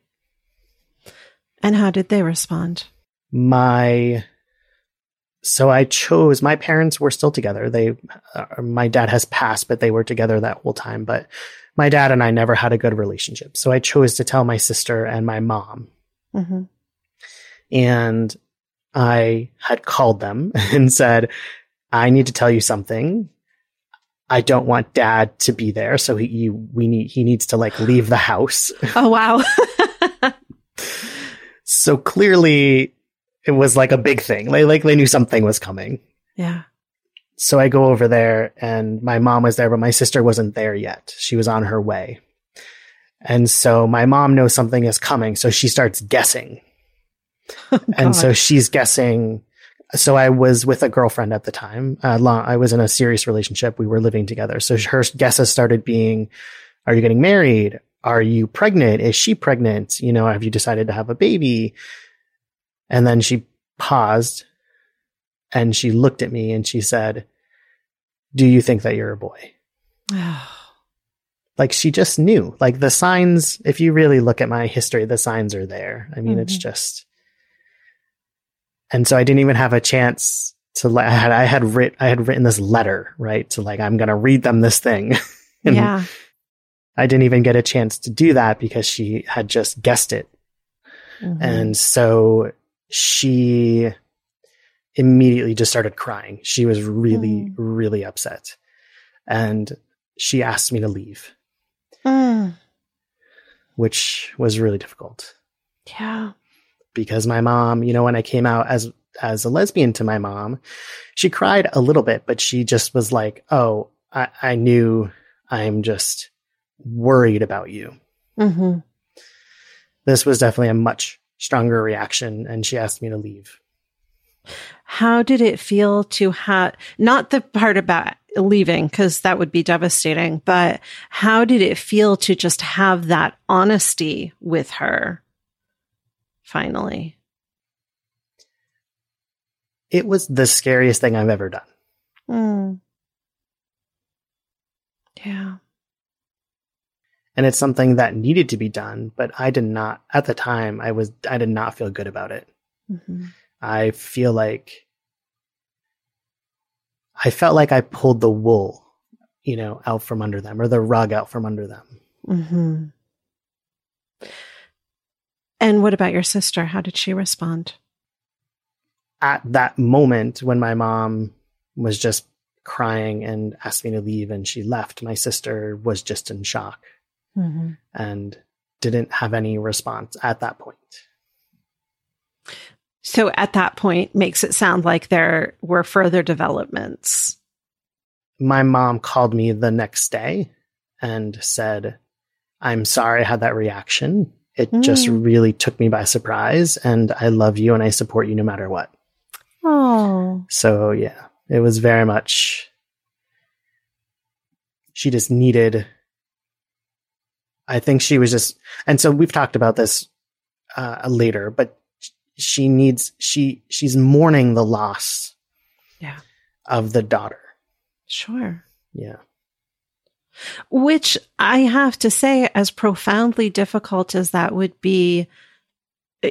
And how did they respond? My, so I chose, my parents were still together. They, uh, my dad has passed, but they were together that whole time. But my dad and I never had a good relationship. So I chose to tell my sister and my mom. Mm-hmm. And I had called them [laughs] and said, I need to tell you something. I don't want dad to be there. So he, we need, he needs to like leave the house. Oh, wow. [laughs] so clearly it was like a big thing. Like, like they knew something was coming. Yeah so I go over there and my mom was there, but my sister wasn't there yet. She was on her way. And so my mom knows something is coming. So she starts guessing. [laughs] Oh, and so she's guessing. So I was with a girlfriend at the time. Uh, I was in a serious relationship. We were living together. So her guesses started being, are you getting married? Are you pregnant? Is she pregnant? You know, have you decided to have a baby? And then she paused and she looked at me and she said, do you think that you're a boy? [sighs] like she just knew. Like the signs, if you really look at my history, the signs are there. I mean, mm-hmm. it's just. And so I didn't even have a chance to. I had I had writ I had written this letter right to like I'm gonna read them this thing. [laughs] yeah. I didn't even get a chance to do that because she had just guessed it. Mm-hmm. And so she immediately just started crying. She was really, mm. really upset. And she asked me to leave, mm. which was really difficult. Yeah. Because my mom, you know, when I came out as, as a lesbian to my mom, she cried a little bit, but she just was like, Oh, I, I knew I'm just worried about you. Mm-hmm. This was definitely a much stronger reaction. And she asked me to leave. How did it feel to have not the part about leaving because that would be devastating, but how did it feel to just have that honesty with her finally? It was the scariest thing I've ever done. Mm. Yeah. And it's something that needed to be done, but I did not, at the time, I was, I did not feel good about it. Mm-hmm. I feel like I felt like I pulled the wool, you know, out from under them or the rug out from under them. Mm-hmm. And what about your sister? How did she respond? At that moment when my mom was just crying and asked me to leave and she left, my sister was just in shock mm-hmm. and didn't have any response at that point. So at that point makes it sound like there were further developments. My mom called me the next day and said, I'm sorry I had that reaction. It mm. just really took me by surprise and I love you and I support you no matter what. Oh. So yeah, it was very much she just needed I think she was just and so we've talked about this uh, later, but she needs she she's mourning the loss yeah of the daughter. Sure. Yeah. Which I have to say, as profoundly difficult as that would be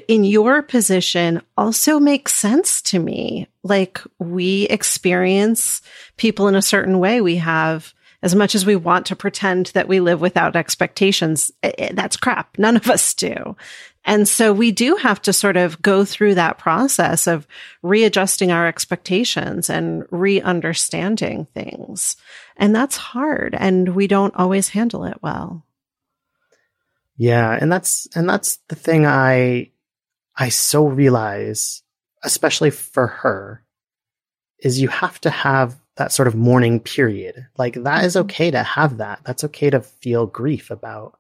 in your position, also makes sense to me. Like we experience people in a certain way. We have, as much as we want to pretend that we live without expectations, that's crap. None of us do. And so we do have to sort of go through that process of readjusting our expectations and re-understanding things. And that's hard and we don't always handle it well. Yeah, and that's and that's the thing I I so realize especially for her is you have to have that sort of mourning period. Like that is mm-hmm. okay to have that. That's okay to feel grief about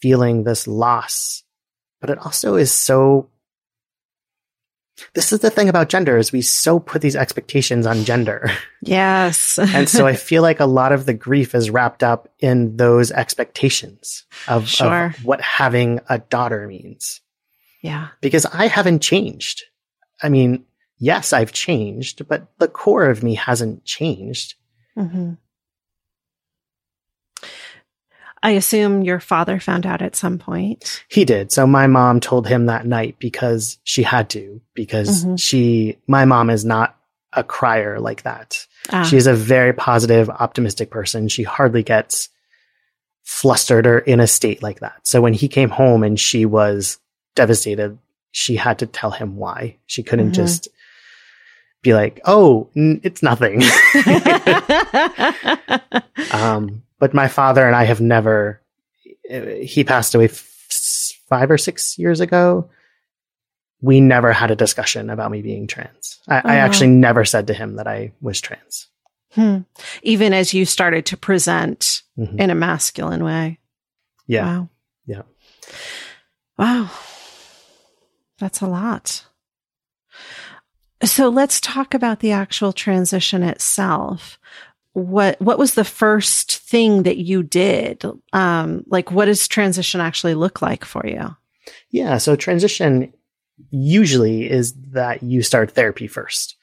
feeling this loss but it also is so this is the thing about gender is we so put these expectations on gender. [laughs] Yes. and so I feel like a lot of the grief is wrapped up in those expectations of, sure. of what having a daughter means. Yeah. Because I haven't changed. I mean, yes, I've changed, but the core of me hasn't changed. Mm-hmm. I assume your father found out at some point. He did. So my mom told him that night because she had to, because mm-hmm. she, my mom is not a crier like that. Ah. She's a very positive, optimistic person. She hardly gets flustered or in a state like that. So when he came home and she was devastated, she had to tell him why. She couldn't mm-hmm. just be like, "Oh, n- it's nothing." [laughs] um, but my father and I have never. He passed away f- five or six years ago. We never had a discussion about me being trans. I, I actually never said to him that I was trans. Hmm. Even as you started to present mm-hmm. in a masculine way. Yeah. Wow. Yeah. Wow. That's a lot. So let's talk about the actual transition itself. What what was the first thing that you did? Um like what does transition actually look like for you? Yeah so transition usually is that you start therapy first.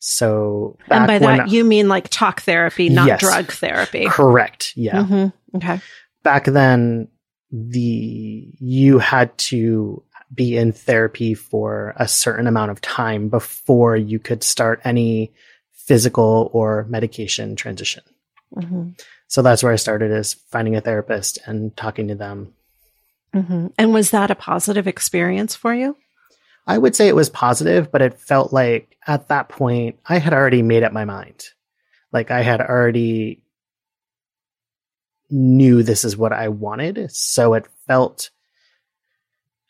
So and by that you mean like talk therapy not yes, drug therapy. Correct yeah. Mm-hmm. okay. Back then the you had to be in therapy for a certain amount of time before you could start any physical or medication transition. Mm-hmm. So that's where I started is finding a therapist and talking to them. Mm-hmm. And was that a positive experience for you? I would say it was positive, but it felt like at that point I had already made up my mind. Like I had already knew this is what I wanted. So it felt,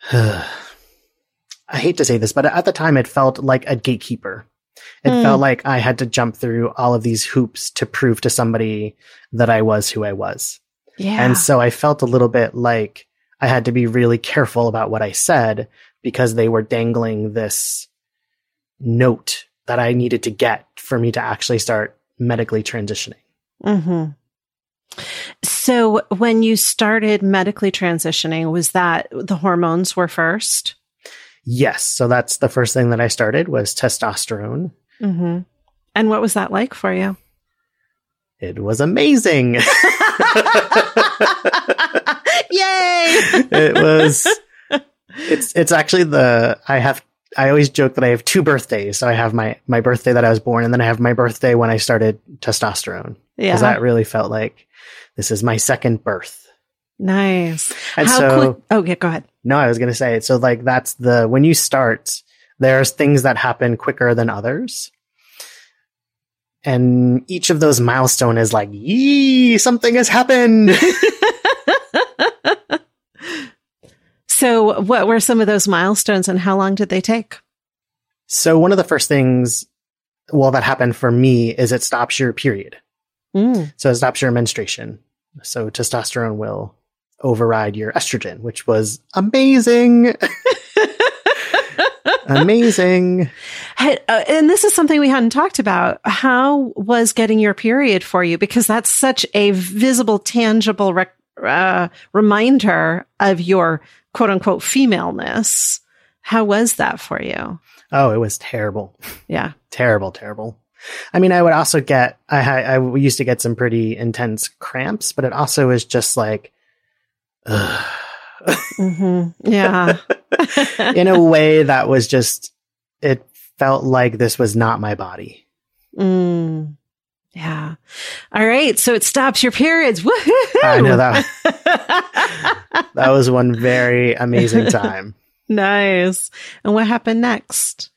[sighs] I hate to say this, but at the time it felt like a gatekeeper. It mm. felt like I had to jump through all of these hoops to prove to somebody that I was who I was. Yeah. And so I felt a little bit like I had to be really careful about what I said because they were dangling this note that I needed to get for me to actually start medically transitioning. hmm So when you started medically transitioning, was that the hormones were first? Yes. So that's the first thing that I started was testosterone. Mm-hmm. And what was that like for you? It was amazing. [laughs] Yay! it was it's it's actually the I have I always joke that I have two birthdays. So I have my my birthday that I was born and then I have my birthday when I started testosterone. Yeah. Cuz that really felt like this is my second birth. Nice. And How so quick? Oh, yeah, go ahead. no, I was going to say it. So like that's the when you start there's things that happen quicker than others. And each of those milestone is like, yee, something has happened. [laughs] So, what were some of those milestones and how long did they take? So one of the first things, well, that happened for me is it stops your period. Mm. So it stops your menstruation. So testosterone will override your estrogen, which was amazing. [laughs] amazing. Hey, uh, and this is something we hadn't talked about. How was getting your period for you? Because that's such a visible, tangible rec- uh, reminder of your quote unquote femaleness. How was that for you? Oh, it was terrible. Yeah. Terrible, terrible. I mean, I would also get, I, I used to get some pretty intense cramps, but it also was just like, ugh. hmm Yeah. [laughs] in a way that was just, it felt like this was not my body. Mm. Yeah. All right. So it stops your periods. Woohoo! I know that that was one very amazing [laughs] time. nice. And what happened next?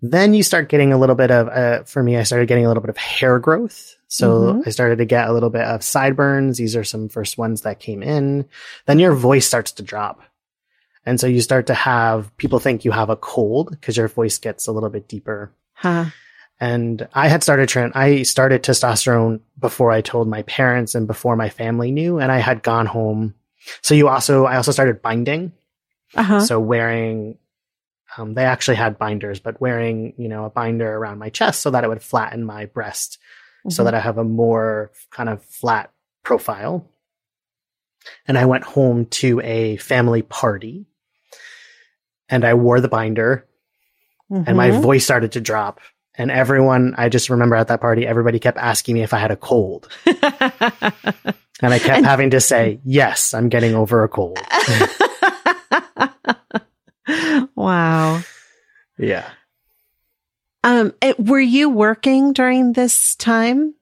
Then you start getting a little bit of, uh, for me, I started getting a little bit of hair growth. So Mhm. I started to get a little bit of sideburns. These are some first ones that came in. Then your voice starts to drop. And so you start to have people think you have a cold because your voice gets a little bit deeper. Huh. And I had started tran I started testosterone before I told my parents and before my family knew. And I had gone home. So you also, I also started binding. Uh huh. So wearing, um, they actually had binders, but wearing, you know, a binder around my chest so that it would flatten my breast so that I have a more kind of flat profile. And I went home to a family party and I wore the binder and my Mhm. voice started to drop. And everyone, I just remember at that party, everybody kept asking me if I had a cold. [laughs] And I kept And- having to say, [laughs] yes, I'm getting over a cold. [laughs] [laughs] wow. Yeah. Um, it- were you working during this time?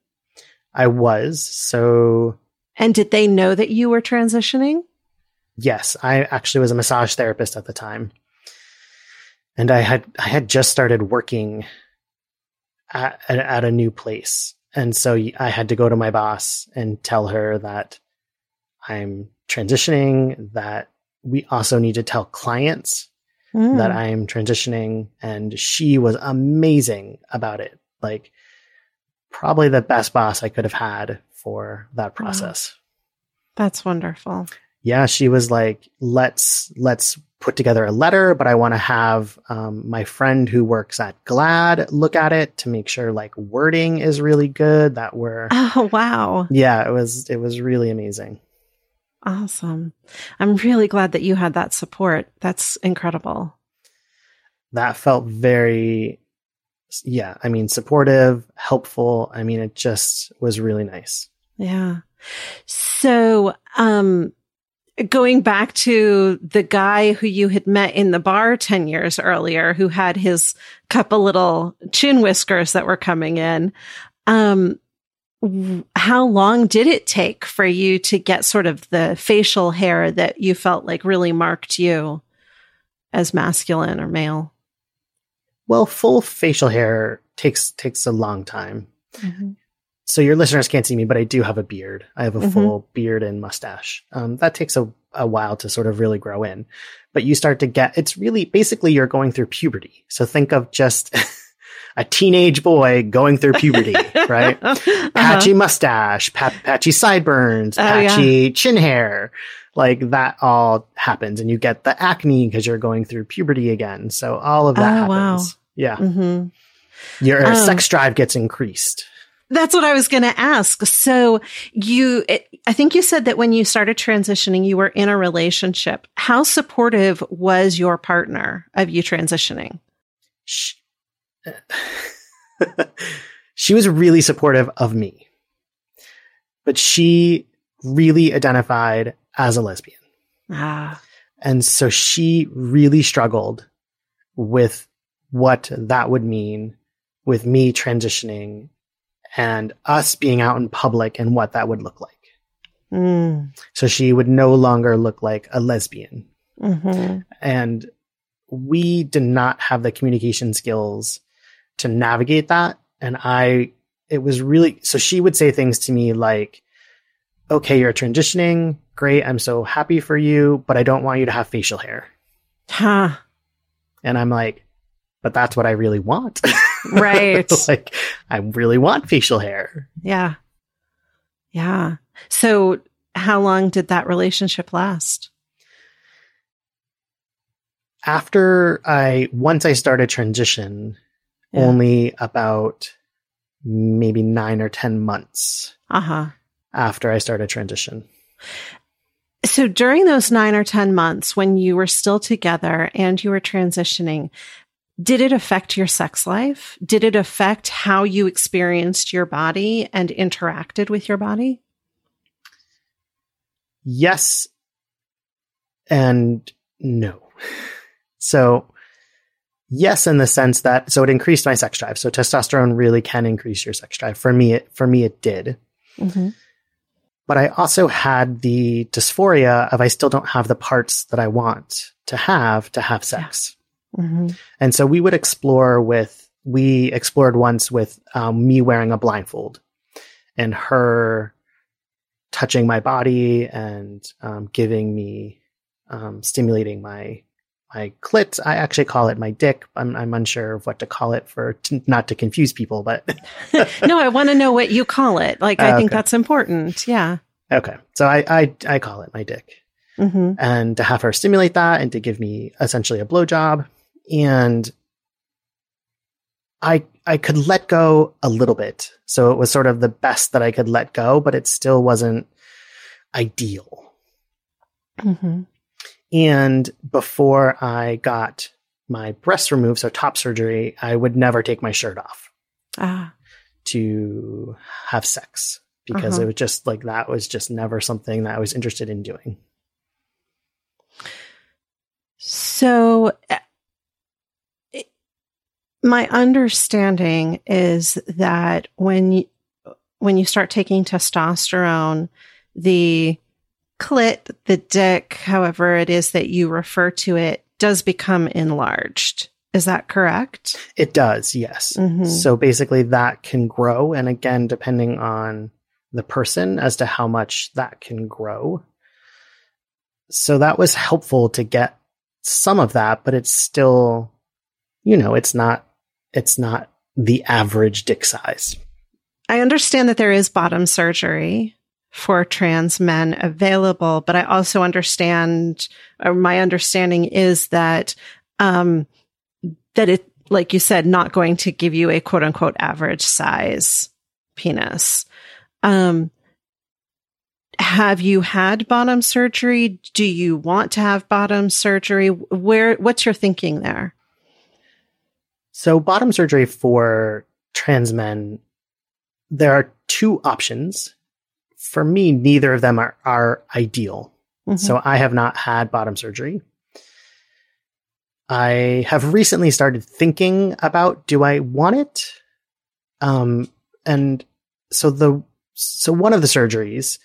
I was. So And did they know that you were transitioning? Yes, I actually was a massage therapist at the time. And I had I had just started working at, at, at a new place. And so I had to go to my boss and tell her that I'm transitioning, that we also need to tell clients Mm. that I am transitioning. And she was amazing about it. Like, probably the best boss I could have had for that process That's wonderful. yeah, she was like, let's, let's put together a letter, but I want to have, um, my friend who works at GLAAD look at it to make sure like wording is really good that we're, [laughs] Oh, wow. yeah, it was, it was really amazing. Awesome. I'm really glad that you had that support. That's incredible. That felt very, yeah, I mean, supportive, helpful. I mean, it just was really nice. Yeah. So, um, going back to the guy who you had met in the bar 10 years earlier, who had his couple little chin whiskers that were coming in, um, how long did it take for you to get sort of the facial hair that you felt like really marked you as masculine or male? Well, full facial hair takes, takes a long time. so your listeners can't see me, but I do have a beard. I have a Mhm. full beard and mustache. Um, that takes a, a while to sort of really grow in, but you start to get, it's really basically you're going through puberty. So think of just [laughs] a teenage boy going through puberty, [laughs] right? Uh-huh. Patchy mustache, pa- patchy sideburns, Oh, yeah. patchy chin hair. Like that all happens and you get the acne because you're going through puberty again. So all of that Oh, wow. happens. Yeah. hmm Your Oh. sex drive gets increased. That's what I was going to ask. So you, it, I think you said that when you started transitioning, you were in a relationship. How supportive was your partner of you transitioning? [laughs] she, was really supportive of me. but she really identified as a lesbian. Ah. And so she really struggled with what that would mean with me transitioning and us being out in public and what that would look like. Mm. So she would no longer look like a lesbian. hmm And we did not have the communication skills to navigate that. And I, it was really, so she would say things to me like, okay, you're transitioning. Great. I'm so happy for you, but I don't want you to have facial hair. Huh. And I'm like, but that's what I really want. [laughs] Right. [laughs] like, I really want facial hair. Yeah. Yeah. So, how long did that relationship last? After I, once I started transition, Yeah. only about maybe nine or 10 months Uh huh. after I started transition. So, during those nine or 10 months when you were still together and you were transitioning, did it affect your sex life? Did it affect how you experienced your body and interacted with your body? Yes and no. [laughs] So, yes, in the sense that, so it increased my sex drive. So testosterone really can increase your sex drive. For me, it, for me, it did. Mm-hmm. But I also had the dysphoria of I still don't have the parts that I want to have to have sex. Mm-hmm. And so we would explore with, we explored once with um, me wearing a blindfold and her touching my body and um, giving me, um, stimulating my, my clit. I actually call it my dick. I'm, I'm unsure of what to call it for, to, not to confuse people, but [laughs] no, I want to know what you call it. Like, I Oh, think okay. that's important. Yeah. okay. So I, I, I call it my dick. Mm-hmm. and to have her stimulate that and to give me essentially a blowjob. And I I could let go a little bit. So it was sort of the best that I could let go, but it still wasn't ideal. Mm-hmm. And before I got my breast removed, so top surgery, I would never take my shirt off Ah. to have sex because Uh-huh. it was just like that was just never something that I was interested in doing. So, it- my understanding is that when you, when you start taking testosterone, the clit, the dick, however it is that you refer to it, does become enlarged. Is that correct? It does, yes. Mhm. So basically, that can grow. And again, depending on the person as to how much that can grow. So that was helpful to get some of that, but it's still, you know, it's not, it's not the average dick size. I understand that there is bottom surgery for trans men available, but I also understand, or my understanding is that, um, that it, like you said, not going to give you a quote unquote average size penis. Um, have you had bottom surgery? Do you want to have bottom surgery? Where, what's your thinking there? So bottom surgery for trans men, there are two options. For me, neither of them are, are ideal. Mhm. So I have not had bottom surgery. I have recently started thinking about do I want it? Um, and so the so one of the surgeries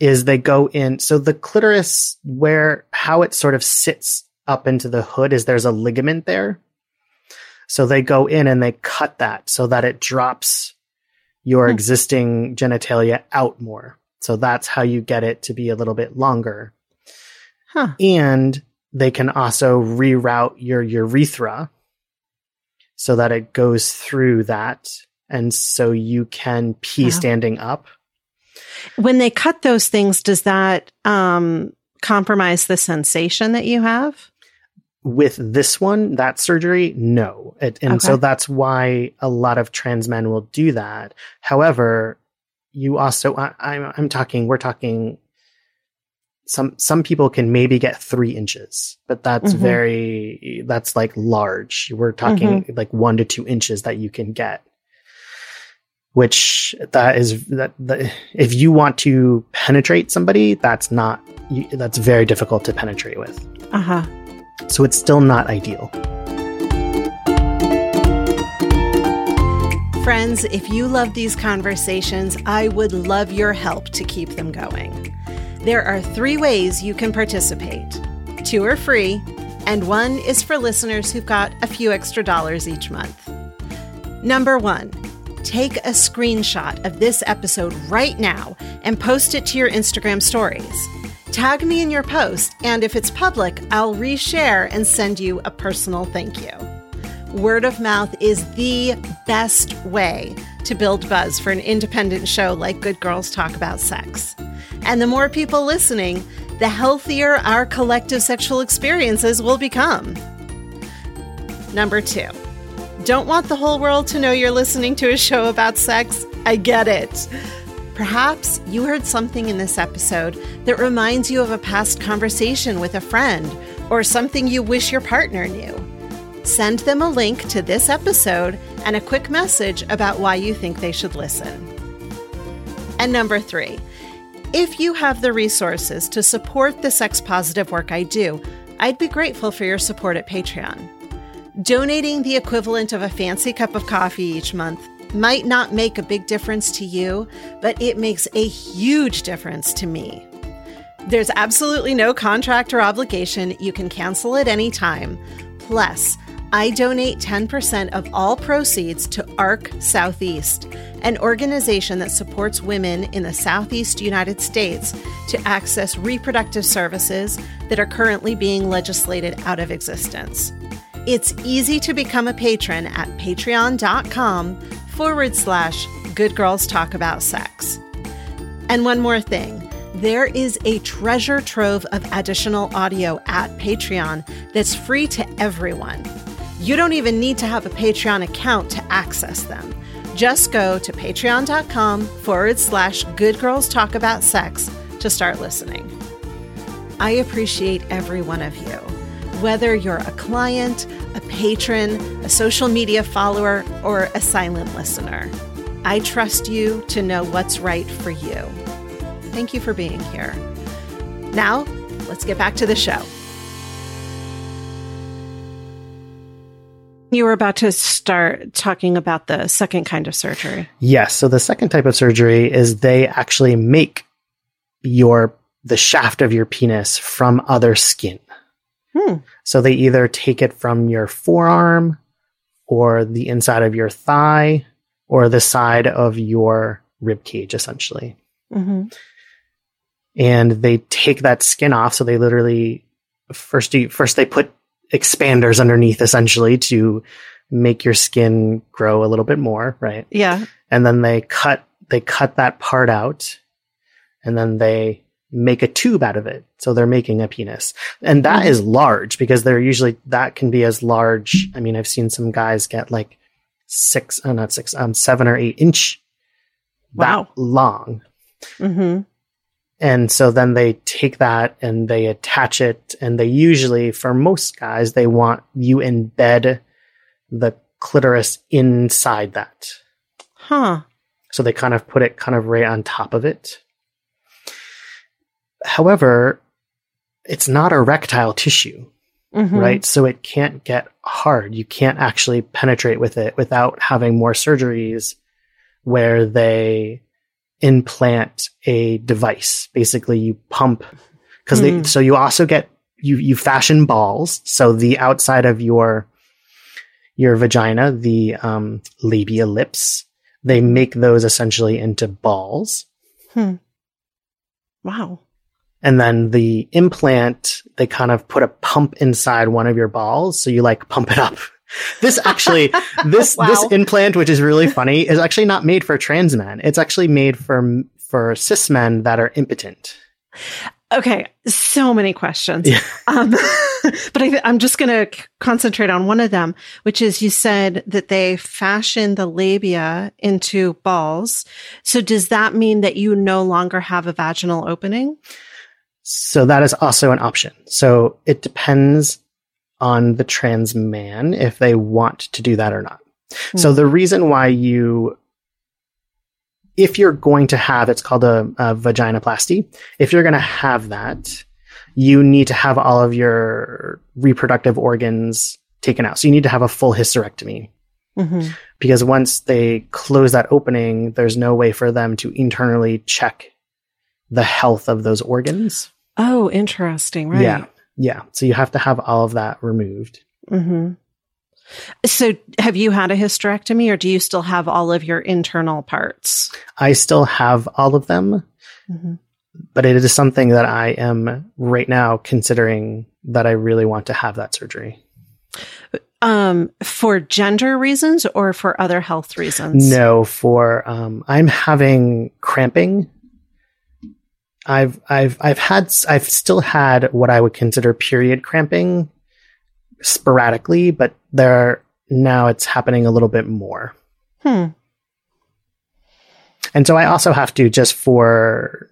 is they go in. So the clitoris, where how it sort of sits up into the hood, is there's a ligament there. So they go in and they cut that so that it drops your Hmm. existing genitalia out more. So that's how you get it to be a little bit longer. huh. And they can also reroute your urethra so that it goes through that. And so you can pee Wow. standing up. When they cut those things, does that um, compromise the sensation that you have? With this one, that surgery, no. It, and so that's why a lot of trans men will do that. However, you also, I, I'm, I'm talking, we're talking, some, some people can maybe get three inches, but that's Mhm. very, that's like large. We're talking like one to two inches that you can get. which that is that, that if you want to penetrate somebody, that's not that's very difficult to penetrate with. Uh huh. So it's still not ideal. Friends, if you love these conversations, I would love your help to keep them going. There are three ways you can participate two are free, and one is for listeners who've got a few extra dollars each month. Number one, take a screenshot of this episode right now and post it to your Instagram stories. Tag me in your post, and if it's public, I'll reshare and send you a personal thank you word of mouth is the best way to build buzz for an independent show like Good Girls Talk About Sex. And the more people listening, the healthier our collective sexual experiences will become. Number two, don't want the whole world to know you're listening to a show about sex? I get it. Perhaps you heard something in this episode that reminds you of a past conversation with a friend or something you wish your partner knew. Send them a link to this episode and a quick message about why you think they should listen. And number three, if you have the resources to support the sex positive work I do, I'd be grateful for your support at Patreon. Donating the equivalent of a fancy cup of coffee each month might not make a big difference to you, but it makes a huge difference to me. There's absolutely no contract or obligation. You can cancel at any time. Plus, I donate 10% of all proceeds to ARC Southeast, an organization that supports women in the Southeast United States to access reproductive services that are currently being legislated out of existence. It's easy to become a patron at patreon.com forward slash good girls talk about sex. And one more thing there is a treasure trove of additional audio at Patreon that's free to everyone. You don't even need to have a Patreon account to access them. Just go to patreon.com forward slash good girls talk about sex to start listening. I appreciate every one of you, whether you're a client, a patron, a social media follower, or a silent listener. I trust you to know what's right for you. Thank you for being here. Now, let's get back to the show. You were about to start talking about the second kind of surgery. Yes. So the second type of surgery is they actually make your the shaft of your penis from other skin. Hmm. So they either take it from your forearm or the inside of your thigh or the side of your rib cage, essentially. Mm-hmm. And they take that skin off. So they literally first first they put expanders underneath essentially to make your skin grow a little bit more, right? Yeah. And then they cut they cut that part out and then they make a tube out of it. So they're making a penis. And that mm-hmm. is large because they're usually that can be as large. I mean, I've seen some guys get like six, uh, not six, um, seven or eight inch wow. long. Mm-hmm. And so then they take that and they attach it. And they usually, for most guys, they want you embed the clitoris inside that. Huh. So they kind of put it kind of right on top of it. However, it's not erectile tissue, mm-hmm. right? So it can't get hard. You can't actually penetrate with it without having more surgeries where they implant a device. Basically, you pump because mm. they, so you also get, you, you fashion balls. So the outside of your, your vagina, the, um, labia lips, they make those essentially into balls. Hmm. Wow. And then the implant, they kind of put a pump inside one of your balls. So you like pump it up [laughs] this actually, this [laughs] wow. this implant, which is really funny, is actually not made for trans men. It's actually made for for cis men that are impotent. Okay, so many questions. Yeah. [laughs] Um, but I, am just going to c- concentrate on one of them, which is you said that they fashion the labia into balls. So does that mean that you no longer have a vaginal opening? So that is also an option. So it depends on the trans man if they want to do that or not. Mm. So the reason why you if you're going to have, it's called a, a vaginoplasty. If you're going to have that, you need to have all of your reproductive organs taken out. So you need to have a full hysterectomy. Mm-hmm. Because once they close that opening, there's no way for them to internally check the health of those organs. Oh, interesting. Right. Yeah. Yeah. So you have to have all of that removed. Mm-hmm. So, have you had a hysterectomy or do you still have all of your internal parts? I still have all of them, mm-hmm. but it is something that I am right now considering that I really want to have that surgery. Um, for gender reasons or for other health reasons? No, for um, I'm having cramping. I've I've I've had I've still had what I would consider period cramping sporadically, but there now it's happening a little bit more. Hmm. And so I also have to just for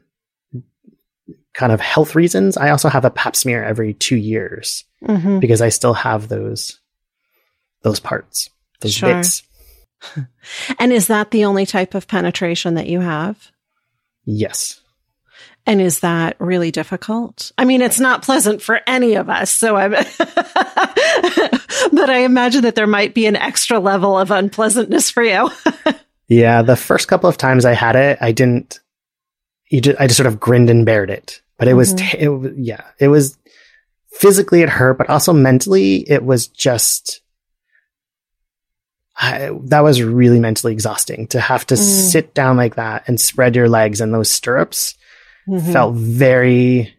kind of health reasons, I also have a pap smear every two years mm-hmm. because I still have those those parts, those sure. bits. [laughs] and is that the only type of penetration that you have? Yes. And is that really difficult? I mean, it's not pleasant for any of us. So I'm, [laughs] but I imagine that there might be an extra level of unpleasantness for you. [laughs] yeah. The first couple of times I had it, I didn't, you just, I just sort of grinned and bared it, but it was, mm-hmm. it, yeah, it was physically it hurt, but also mentally it was just, I, that was really mentally exhausting to have to mm. sit down like that and spread your legs in those stirrups mm-hmm. felt very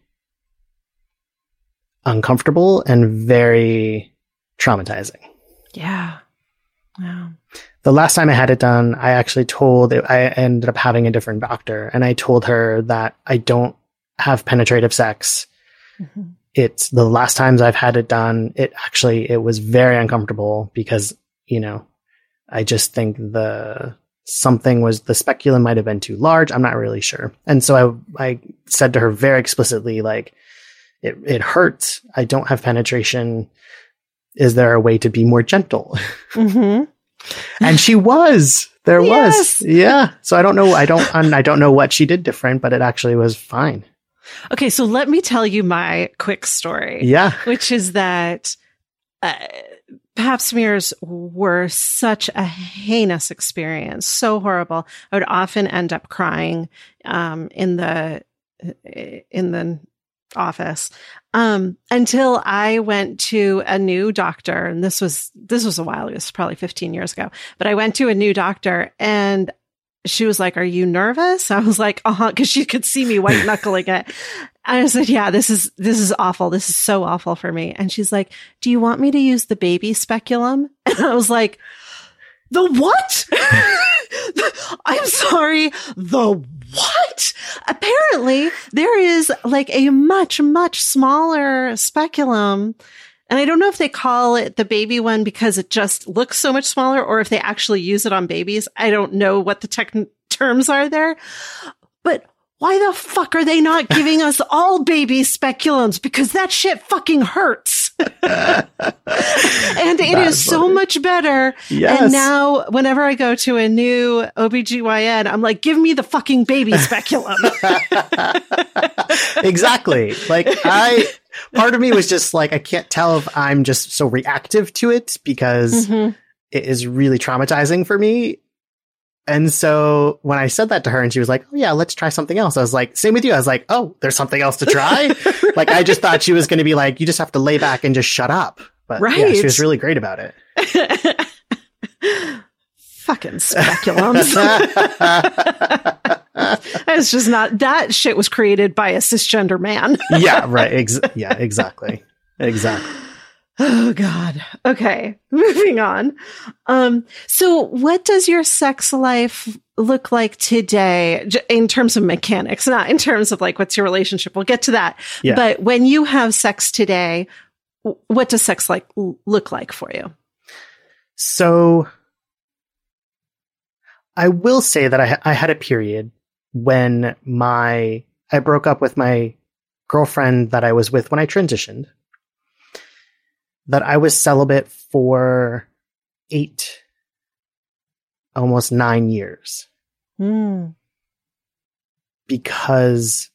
uncomfortable and very traumatizing. Yeah. Wow. The last time I had it done, I actually told I ended up having a different doctor and I told her that I don't have penetrative sex. Mm-hmm. It's the last times I've had it done. It actually, it was very uncomfortable because, you know, I just think the something was the speculum might have been too large. I'm not really sure. And so I, I said to her very explicitly, like, it, it hurts. I don't have penetration. Is there a way to be more gentle? [laughs] Mm-hmm. and she was. There yes. was. Yeah. So I don't know. I don't. I don't know what she did different, but it actually was fine. Okay, so let me tell you my quick story. Yeah. Which is that uh, pap smears were such a heinous experience, so horrible. I would often end up crying um, in the in the office um, until I went to a new doctor, and this was this was a while. It was probably fifteen years ago, but I went to a new doctor, and she was like, "Are you nervous?" [laughs] I was like, "Uh huh," because she could see me white knuckling it. I said, "Yeah, this is this is awful. This is so awful for me." And she's like, "Do you want me to use the baby speculum?" [laughs] And I was like, "The what?" [laughs] I'm sorry, the what? Apparently, there is like a much much smaller speculum and I don't know if they call it the baby one because it just looks so much smaller or if they actually use it on babies. I don't know what the tech terms are there. But why the fuck are they not giving us all baby speculums? Because that shit fucking hurts. And it That's is so much better. Yes. And now whenever I go to a new OBGYN, I'm like, give me the fucking baby speculum. [laughs] exactly. Like I part of me was just like, I can't tell if I'm just so reactive to it because mm-hmm. it is really traumatizing for me. And so when I said that to her and she was like, Oh yeah, let's try something else. I was like, same with you. I was like, Oh, there's something else to try. right. [laughs] Like I just thought she was going to be like, you just have to lay back and just shut up. But right. yeah, she was really great about it. [laughs] Fucking speculums. [laughs] it's just not that shit was created by a cisgender man. yeah, right. Ex- yeah, exactly. Exactly. Oh God. Okay. [laughs] Moving on. Um, so what does your sex life look like today in terms of mechanics, not in terms of like, what's your relationship? We'll get to that. Yeah. But when you have sex today, what does sex like look like for you? So I will say that I, I had a period when my, I broke up with my girlfriend that I was with when I transitioned that I was celibate for eight, almost nine years. Mm. because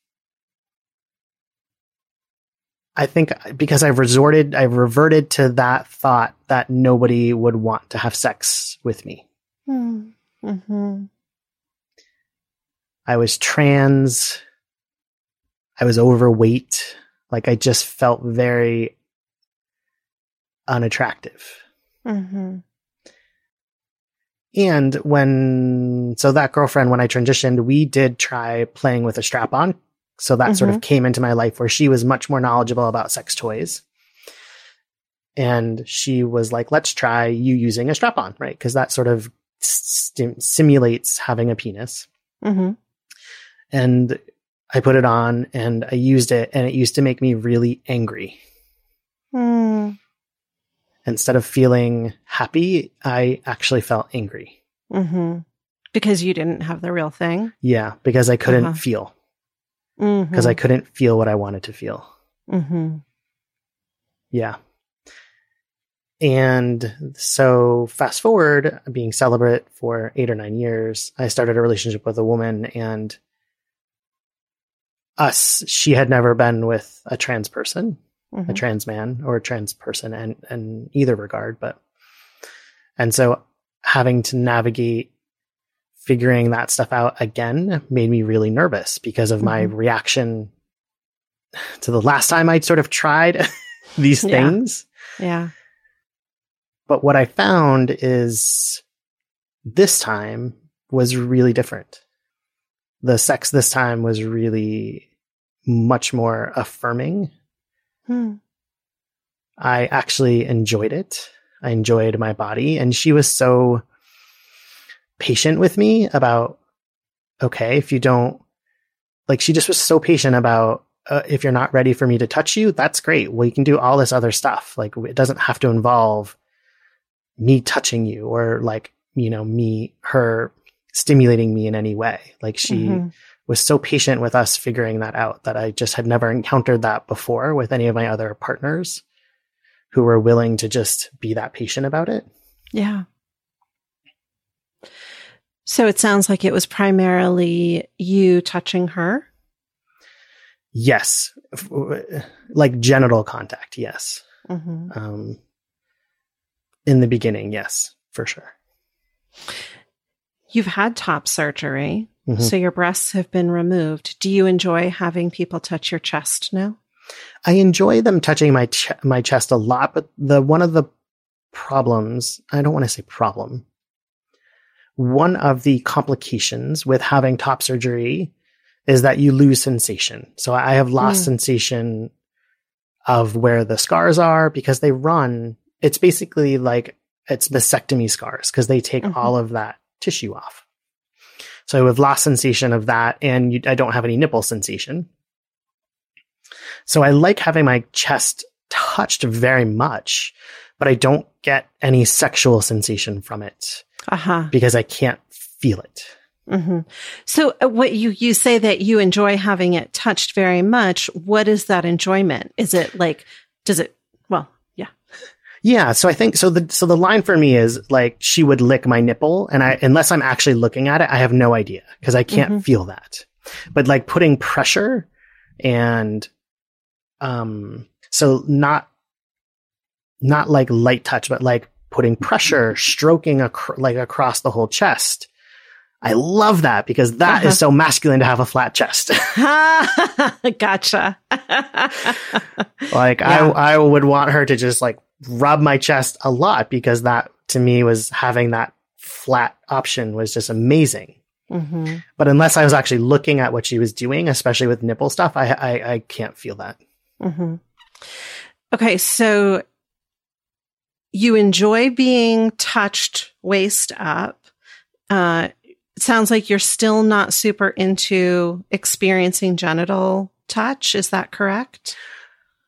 I think because I've resorted, I've reverted to that thought that nobody would want to have sex with me. Hmm. Mm-hmm. I was trans. I was overweight. Like I just felt very unattractive. Mm-hmm. And when, so that girlfriend, when I transitioned, we did try playing with a strap on. So that sort of came into my life where she was much more knowledgeable about sex toys. And she was like, let's try you using a strap on, right? Because that sort of st- simulates having a penis. Mm-hmm. And I put it on and I used it, and it used to make me really angry. Mm. Instead of feeling happy, I actually felt angry. Mm-hmm. Because you didn't have the real thing. Yeah, because I couldn't Uh-huh. feel, Mm-hmm. because I couldn't feel what I wanted to feel. Mm-hmm. Yeah. And so fast forward, being celibate for eight or nine years, I started a relationship with a woman and us, she had never been with a trans person, Mm-hmm. a trans man or a trans person and in either regard, but and so having to navigate figuring that stuff out again made me really nervous because of my Mhm. reaction to the last time I'd sort of tried [laughs] these Yeah. things. Yeah. But what I found is this time was really different. The sex this time was really much more affirming. Hmm. I actually enjoyed it. I enjoyed my body. And she was so patient with me about, okay, if you don't, like, she just was so patient about, uh, if you're not ready for me to touch you, that's great. Well, you can do all this other stuff. Like, it doesn't have to involve me touching you or, like, you know, me, her stimulating me in any way. Like, she, Mhm. Was so patient with us figuring that out that I just had never encountered that before with any of my other partners who were willing to just be that patient about it. Yeah. So it sounds like it was primarily you touching her. Yes. Like genital contact. Yes. Mm-hmm. Um, in the beginning. Yes, for sure. You've had top surgery, Mhm. so your breasts have been removed. Do you enjoy having people touch your chest now? I enjoy them touching my ch- my chest a lot, but the one of the problems, I don't want to say problem. One of the complications with having top surgery is that you lose sensation. So I have lost Mm. sensation of where the scars are because they run. It's basically like it's mastectomy scars because they take Mhm. all of that tissue off. So I've lost sensation of that and you, I don't have any nipple sensation. So I like having my chest touched very much, but I don't get any sexual sensation from it Uh huh. because I can't feel it. hmm So, uh, what you you say that you enjoy having it touched very much. What is that enjoyment? Is it like? Does it? Yeah. So I think so the so the line for me is like she would lick my nipple and I unless I'm actually looking at it, I have no idea because I can't Mhm. feel that. But like putting pressure and um so not not like light touch but like putting pressure stroking ac- like across the whole chest. I love that because that is Uh-huh. so masculine to have a flat chest. [laughs] [laughs] gotcha. [laughs] Like Yeah. I, I would want her to just like rub my chest a lot because that to me was having that flat option was just amazing. hmm But unless I was actually looking at what she was doing, especially with nipple stuff, I, I, I can't feel that. hmm Okay, so you enjoy being touched waist up. Uh, it sounds like you're still not super into experiencing genital touch. Is that correct?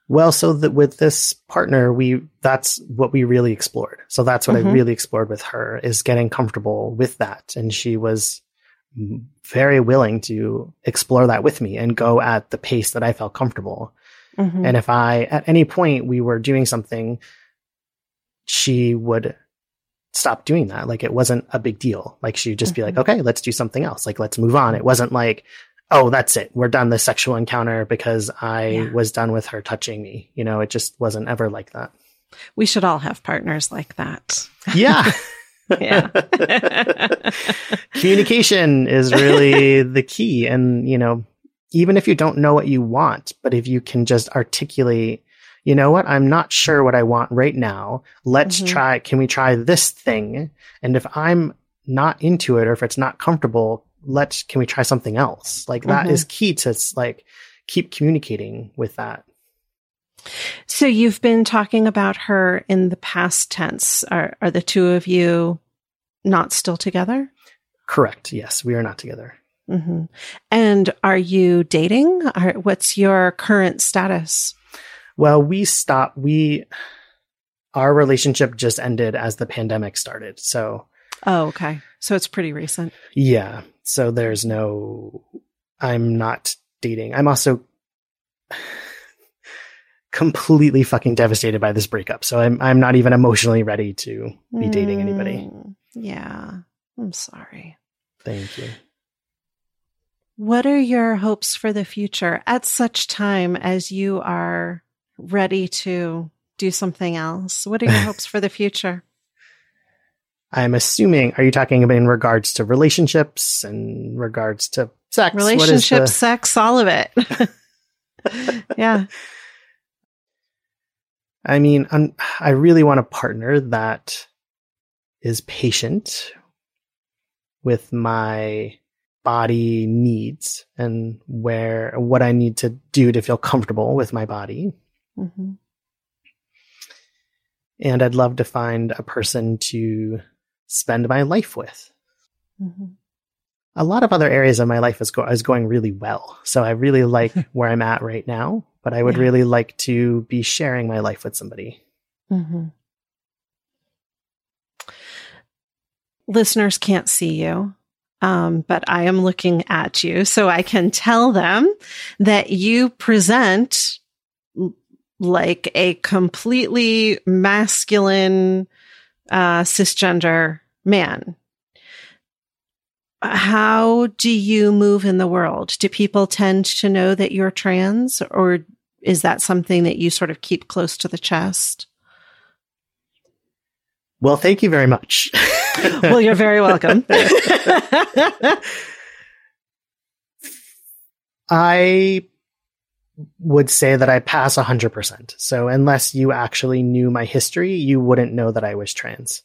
Well, so that with this partner, we, that's what we really explored. So that's what Mhm. I really explored with her is getting comfortable with that. And she was very willing to explore that with me and go at the pace that I felt comfortable. Mhm. And if I, at any point we were doing something, she would stop doing that. Like it wasn't a big deal. Like she'd just be like, Mhm. okay, let's do something else. Like let's move on. It wasn't like oh, that's it. We're done the sexual encounter because I Yeah. was done with her touching me. You know, it just wasn't ever like that. We should all have partners like that. Yeah. Yeah. [laughs] [laughs] Communication is really [laughs] the key. And, you know, even if you don't know what you want, but if you can just articulate, you know what, I'm not sure what I want right now. Let's Mhm. try, can we try this thing? And if I'm not into it or if it's not comfortable, let's, can we try something else? Like that Mhm. is key to like keep communicating with that. So you've been talking about her in the past tense. Are are the two of you not still together? Correct. Yes. We are not together. mm-hmm. And are you dating? Are, what's your current status? Well, we stopped, we, our relationship just ended as the pandemic started. So, Oh, okay. So it's pretty recent. Yeah. So there's no, I'm not dating. I'm also [sighs] completely fucking devastated by this breakup. So I'm, I'm not even emotionally ready to be dating anybody. Mm, Yeah. I'm sorry. Thank you. What are your hopes for the future at such time as you are ready to do something else? What are your [laughs] hopes for the future? I'm assuming, are you talking about in regards to relationships and regards to sex? Relationships, the- sex, all of it. [laughs] yeah. I mean, I'm, I really want a partner that is patient with my body needs and where what I need to do to feel comfortable with my body. hmm And I'd love to find a person to spend my life with. hmm A lot of other areas of my life is, go- is going really well. So I really like [laughs] where I'm at right now, but I would Yeah. really like to be sharing my life with somebody. hmm Listeners can't see you, um, but I am looking at you, so I can tell them that you present like a completely masculine uh, cisgender man. How do you move in the world? Do people tend to know that you're trans, or is that something that you sort of keep close to the chest? Well, thank you very much. [laughs] well, you're very welcome. [laughs] I would say that I pass 100%. So unless you actually knew my history, you wouldn't know that I was trans.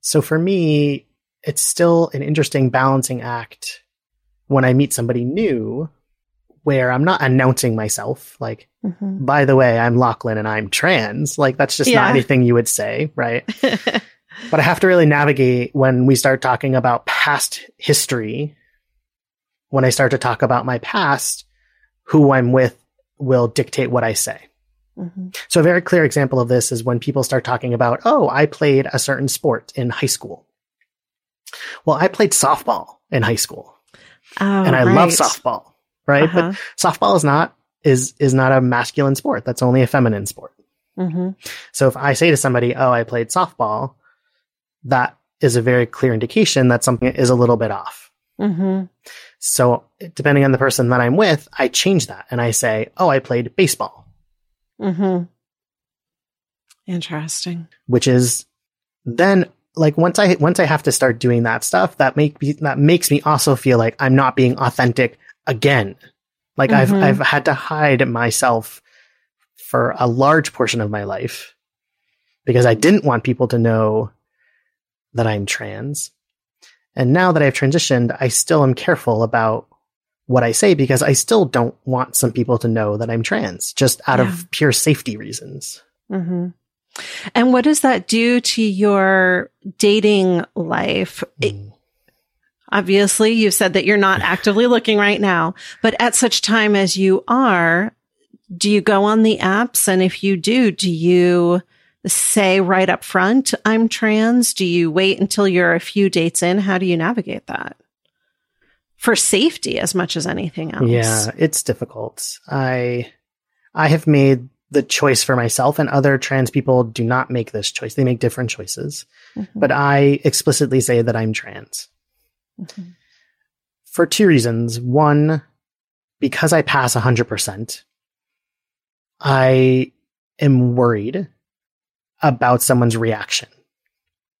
So for me, it's still an interesting balancing act when I meet somebody new where I'm not announcing myself like, Mhm. by the way, I'm Lachlan and I'm trans. Like that's just Yeah. not anything you would say, right? [laughs] but I have to really navigate when we start talking about past history. When I start to talk about my past, who I'm with will dictate what I say. Mhm. So a very clear example of this is when people start talking about, oh, I played a certain sport in high school. Well, I played softball in high school Oh, and I love softball, right? Uh-huh. But softball is not, is, is not a masculine sport. That's only a feminine sport. Mhm. So if I say to somebody, "Oh, I played softball," that is a very clear indication that something is a little bit off. Mhm. So depending on the person that I'm with, I change that and I say, "Oh, I played baseball," Mhm. Interesting. which is then like once I once I have to start doing that stuff, that make me that makes me also feel like I'm not being authentic again. Like Mhm. I've I've had to hide myself for a large portion of my life because I didn't want people to know that I'm trans. And now that I've transitioned, I still am careful about what I say because I still don't want some people to know that I'm trans just out Yeah. of pure safety reasons. hmm And what does that do to your dating life? It- Mm. obviously, you've said that you're not [laughs] actively looking right now, but at such time as you are, do you go on the apps? And if you do, do you say right up front, I'm trans? Do you wait until you're a few dates in? How do you navigate that? For safety as much as anything else. Yeah, it's difficult. I I have made the choice for myself and other trans people do not make this choice. They make different choices. Mhm. But I explicitly say that I'm trans Mhm. for two reasons. One, because I pass 100%, I am worried about someone's reaction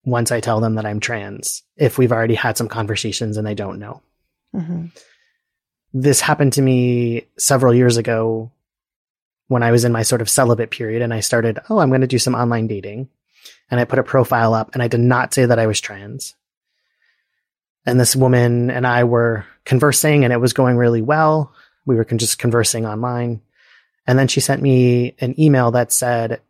once I tell them that I'm trans, if we've already had some conversations and they don't know. Mm-hmm. This happened to me several years ago when I was in my sort of celibate period and I started, oh, I'm going to do some online dating. And I put a profile up and I did not say that I was trans. And this woman and I were conversing and it was going really well. We were just conversing online. And then she sent me an email that said,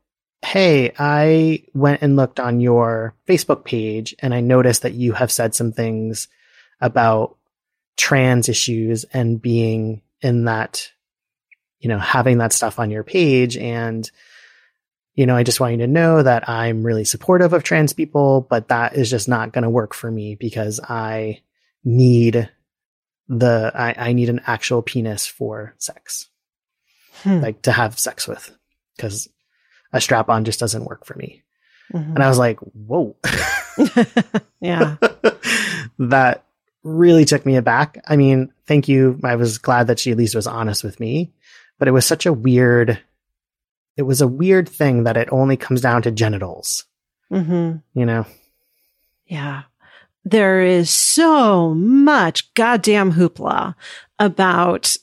Hey, I went and looked on your Facebook page and I noticed that you have said some things about trans issues and being in that, you know, having that stuff on your page. And, you know, I just want you to know that I'm really supportive of trans people, but that is just not going to work for me because I need the, I, I need an actual penis for sex, hmm. like to have sex with because a strap on just doesn't work for me. Mm-hmm. And I was like, whoa. [laughs] yeah. [laughs] that really took me aback. I mean, thank you. I was glad that she at least was honest with me, but it was such a weird, it was a weird thing that it only comes down to genitals. Mm-hmm. You know? Yeah. There is so much goddamn hoopla about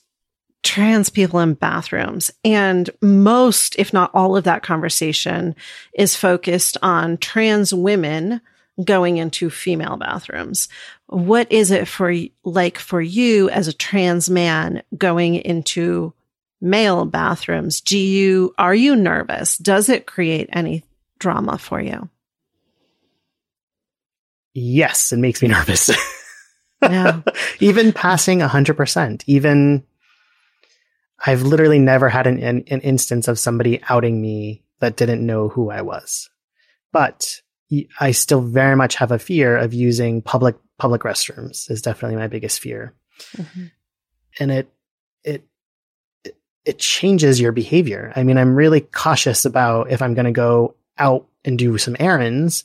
trans people in bathrooms. And most, if not all of that conversation is focused on trans women going into female bathrooms. What is it for like for you as a trans man going into male bathrooms? Do you, are you nervous? Does it create any drama for you? Yes, it makes me nervous. [laughs] Yeah. even passing 100%, even I've literally never had an, an, an instance of somebody outing me that didn't know who I was. But I still very much have a fear of using public public restrooms is definitely my biggest fear. Mm-hmm. And it, it it it changes your behavior. I mean, I'm really cautious about if I'm going to go out and do some errands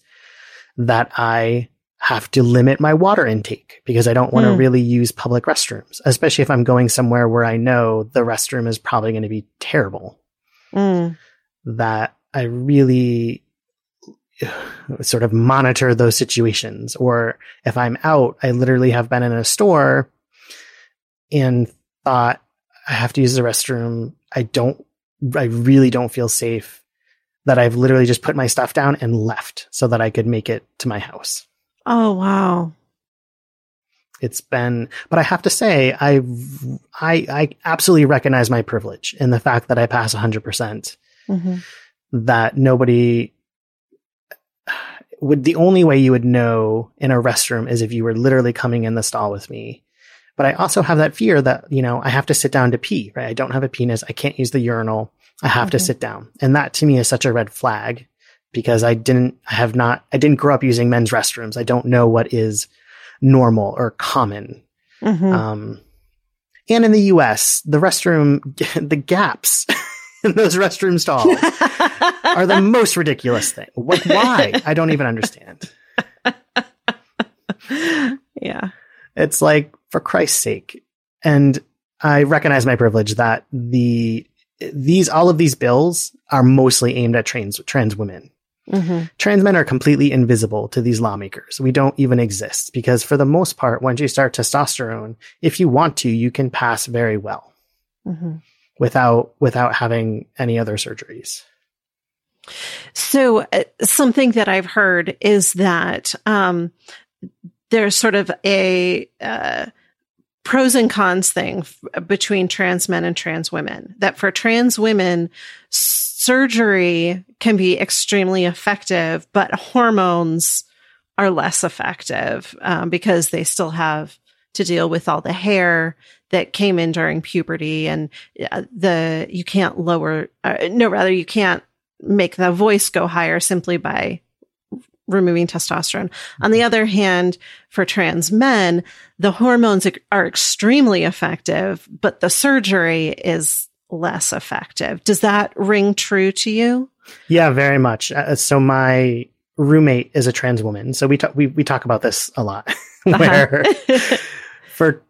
that I have to limit my water intake because I don't want to mm. really use public restrooms, especially if I'm going somewhere where I know the restroom is probably going to be terrible. Mm. That I really [sighs] sort of monitor those situations. Or if I'm out, I literally have been in a store and thought I have to use the restroom. I don't, I really don't feel safe that I've literally just put my stuff down and left so that I could make it to my house. Oh, wow. It's been, but I have to say, I, I, I absolutely recognize my privilege in the fact that I pass 100%. percent mm hmm That nobody would, the only way you would know in a restroom is if you were literally coming in the stall with me. But I also have that fear that, you know, I have to sit down to pee, right? I don't have a penis. I can't use the urinal. I have mm-hmm. to sit down. And that to me is such a red flag because I didn't, I have not, I didn't grow up using men's restrooms. I don't know what is normal or common. Mm-hmm. Um, and in the US, the restroom, [laughs] the gaps [laughs] in those restroom stalls [laughs] are the most ridiculous thing. What, why? I don't even understand. yeah. It's like, for Christ's sake. And I recognize my privilege that the, these, all of these bills are mostly aimed at trans, trans women. Mm-hmm. Trans men are completely invisible to these lawmakers. We don't even exist because for the most part, once you start testosterone, if you want to, you can pass very well mm-hmm. without, without having any other surgeries. So uh, something that I've heard is that, um, there's sort of a, uh, pros and cons thing f- between trans men and trans women. That for trans women, surgery can be extremely effective, but hormones are less effective um, because they still have to deal with all the hair that came in during puberty and uh, the you can't lower uh, no rather you can't make the voice go higher simply by removing testosterone. On the other hand, for trans men, the hormones are extremely effective, but the surgery is less effective. Does that ring true to you? Yeah, very much. Uh, so my roommate is a trans woman. So we talk, we, we talk about this a lot [laughs] uh-huh. where uh-huh. [laughs] for,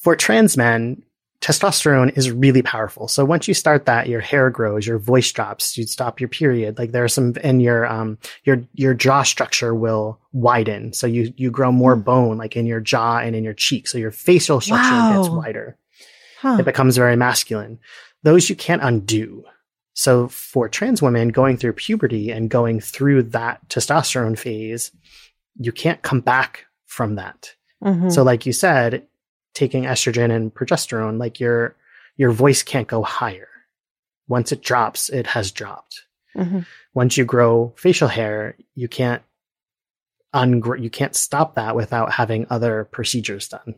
for trans men, testosterone is really powerful. So once you start that, your hair grows, your voice drops, you stop your period. Like there are some, and your, um, your, your jaw structure will widen. So you, you grow more hmm. bone, like in your jaw and in your cheek. So your facial structure wow. gets wider. Huh. It becomes very masculine. Those you can't undo. So for trans women going through puberty and going through that testosterone phase, you can't come back from that. Mm-hmm. So like you said, taking estrogen and progesterone, like your your voice can't go higher. Once it drops, it has dropped. Mm-hmm. Once you grow facial hair, you can't ungrow, you can't stop that without having other procedures done.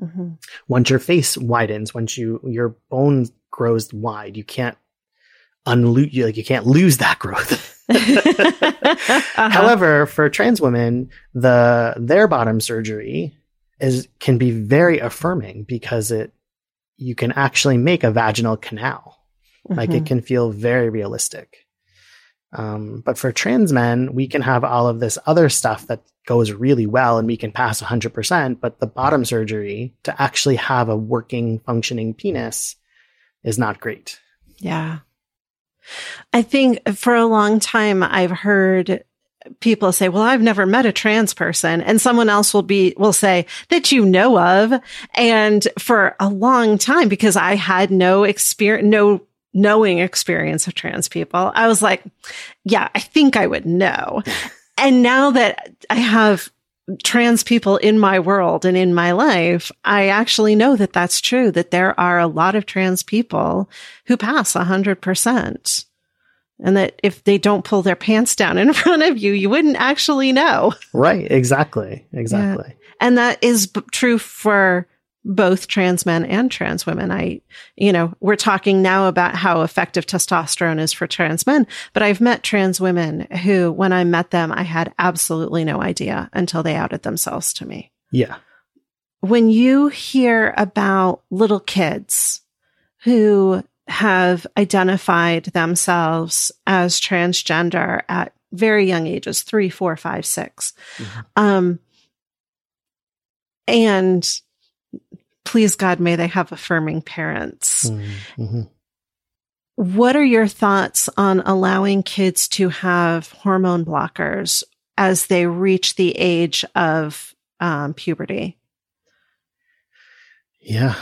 Mm-hmm. Once your face widens, once you your bone grows wide, you can't unloot you like you can't lose that growth. [laughs] uh-huh. However, for trans women, the their bottom surgery is can be very affirming because it you can actually make a vaginal canal. Mm-hmm. Like it mm-hmm. can feel very realistic. Um, but for trans men, we can have all of this other stuff that goes really well and we can pass 100%. But the bottom surgery to actually have a working, functioning penis is not great. Yeah. I think for a long time, I've heard people say, well, I've never met a trans person and someone else will be, will say that you know of. And for a long time, because I had no experience, no knowing experience of trans people, I was like, yeah, I think I would know. [laughs] and now that I have trans people in my world and in my life, I actually know that that's true, that there are a lot of trans people who pass a hundred percent. And that if they don't pull their pants down in [laughs] front of you, you wouldn't actually know. Right. Exactly. Exactly. Yeah. And that is b- true for both trans men and trans women. I, you know, we're talking now about how effective testosterone is for trans men, but I've met trans women who, when I met them, I had absolutely no idea until they outed themselves to me. Yeah. When you hear about little kids who have identified themselves as transgender at very young ages, three, four, five, six, mm-hmm. um, and please God, may they have affirming parents. Mm-hmm. What are your thoughts on allowing kids to have hormone blockers as they reach the age of um, puberty? Yeah.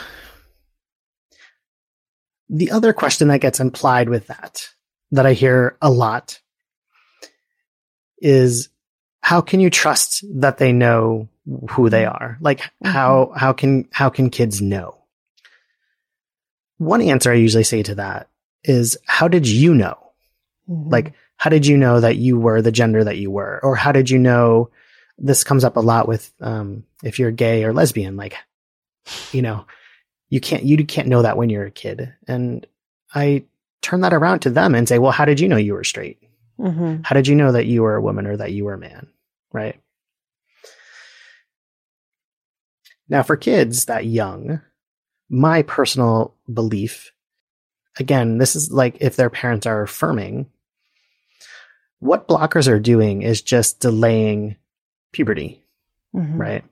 The other question that gets implied with that, that I hear a lot, is how can you trust that they know who they mm-hmm. are. Like mm-hmm. how, how can, how can kids know? One answer I usually say to that is, how did you know? Mm-hmm. Like, how did you know that you were the gender that you were? Or how did you know this comes up a lot with, um, if you're gay or lesbian, like, you know, you can't, you can't know that when you're a kid. And I turn that around to them and say, well, how did you know you were straight? Mm-hmm. How did you know that you were a woman or that you were a man? Right. Now, for kids that young, my personal belief, again, this is like if their parents are affirming, what blockers are doing is just delaying puberty, mm-hmm. right?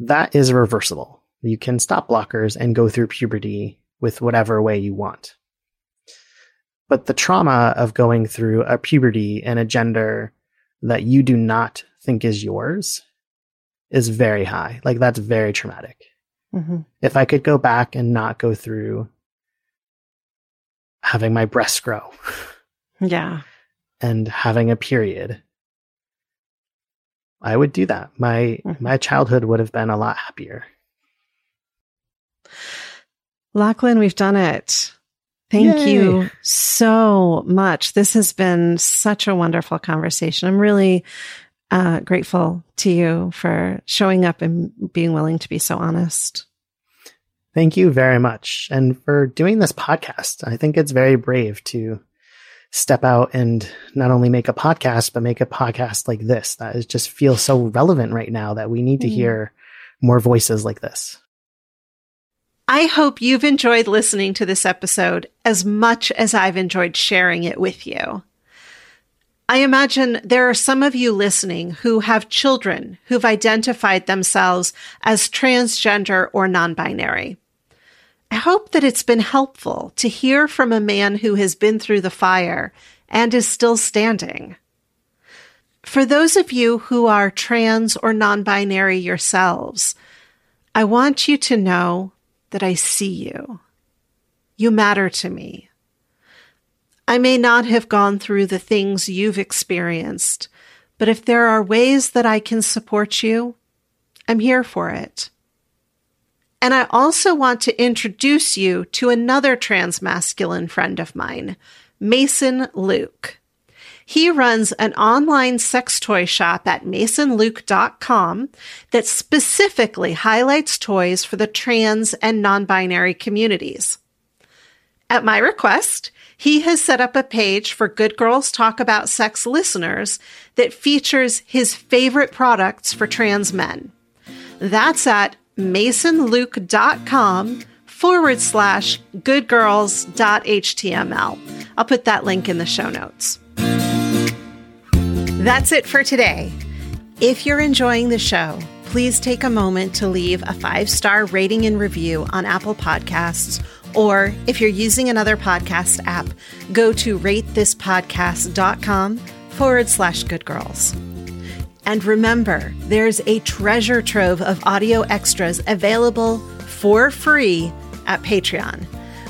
That is reversible. You can stop blockers and go through puberty with whatever way you want. But the trauma of going through a puberty and a gender that you do not think is yours is very high. Like that's very traumatic. Mm-hmm. If I could go back and not go through having my breasts grow. Yeah. And having a period. I would do that. My mm-hmm. my childhood would have been a lot happier. Lachlan, we've done it. Thank Yay. you so much. This has been such a wonderful conversation. I'm really uh, grateful to you for showing up and being willing to be so honest. Thank you very much. And for doing this podcast. I think it's very brave to step out and not only make a podcast, but make a podcast like this that is just feels so relevant right now that we need to mm. hear more voices like this. I hope you've enjoyed listening to this episode as much as I've enjoyed sharing it with you. I imagine there are some of you listening who have children who've identified themselves as transgender or non binary. I hope that it's been helpful to hear from a man who has been through the fire and is still standing. For those of you who are trans or non binary yourselves, I want you to know that I see you. You matter to me. I may not have gone through the things you've experienced, but if there are ways that I can support you, I'm here for it. And I also want to introduce you to another transmasculine friend of mine, Mason Luke. He runs an online sex toy shop at masonluke.com that specifically highlights toys for the trans and non binary communities. At my request, he has set up a page for Good Girls Talk About Sex listeners that features his favorite products for trans men. That's at masonluke.com forward slash goodgirls.html. I'll put that link in the show notes. That's it for today. If you're enjoying the show, please take a moment to leave a five star rating and review on Apple Podcasts. Or if you're using another podcast app, go to ratethispodcast.com forward slash good girls. And remember, there's a treasure trove of audio extras available for free at Patreon.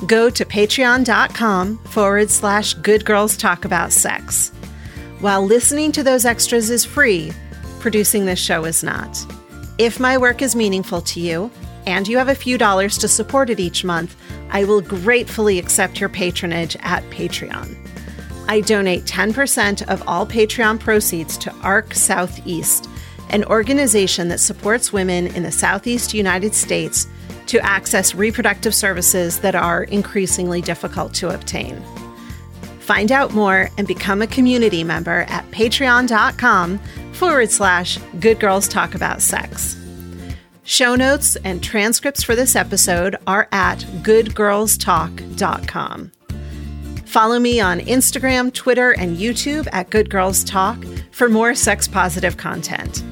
Go to patreon.com forward slash good girls talk about sex. While listening to those extras is free, producing this show is not. If my work is meaningful to you and you have a few dollars to support it each month, I will gratefully accept your patronage at Patreon. I donate 10% of all Patreon proceeds to ARC Southeast, an organization that supports women in the Southeast United States to access reproductive services that are increasingly difficult to obtain. Find out more and become a community member at patreon.com forward slash good girls talk about sex. Show notes and transcripts for this episode are at goodgirlstalk.com. Follow me on Instagram, Twitter, and YouTube at Good Girls Talk for more sex positive content.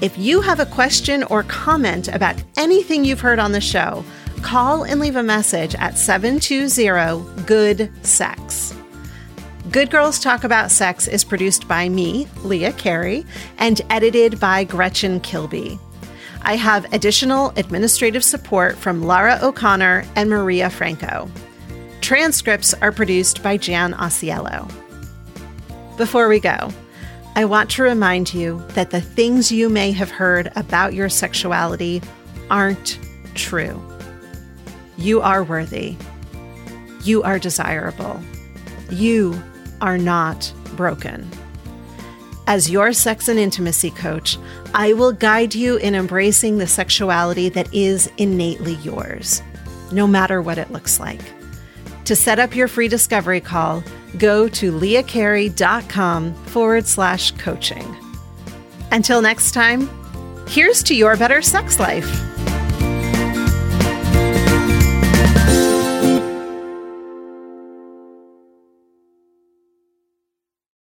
If you have a question or comment about anything you've heard on the show, call and leave a message at 720 Good Sex. Good Girls Talk About Sex is produced by me, Leah Carey, and edited by Gretchen Kilby. I have additional administrative support from Lara O'Connor and Maria Franco. Transcripts are produced by Jan Osiello. Before we go, I want to remind you that the things you may have heard about your sexuality aren't true. You are worthy. You are desirable. You are not broken. As your sex and intimacy coach, I will guide you in embracing the sexuality that is innately yours, no matter what it looks like. To set up your free discovery call, go to leahcarey.com forward slash coaching. Until next time, here's to your better sex life.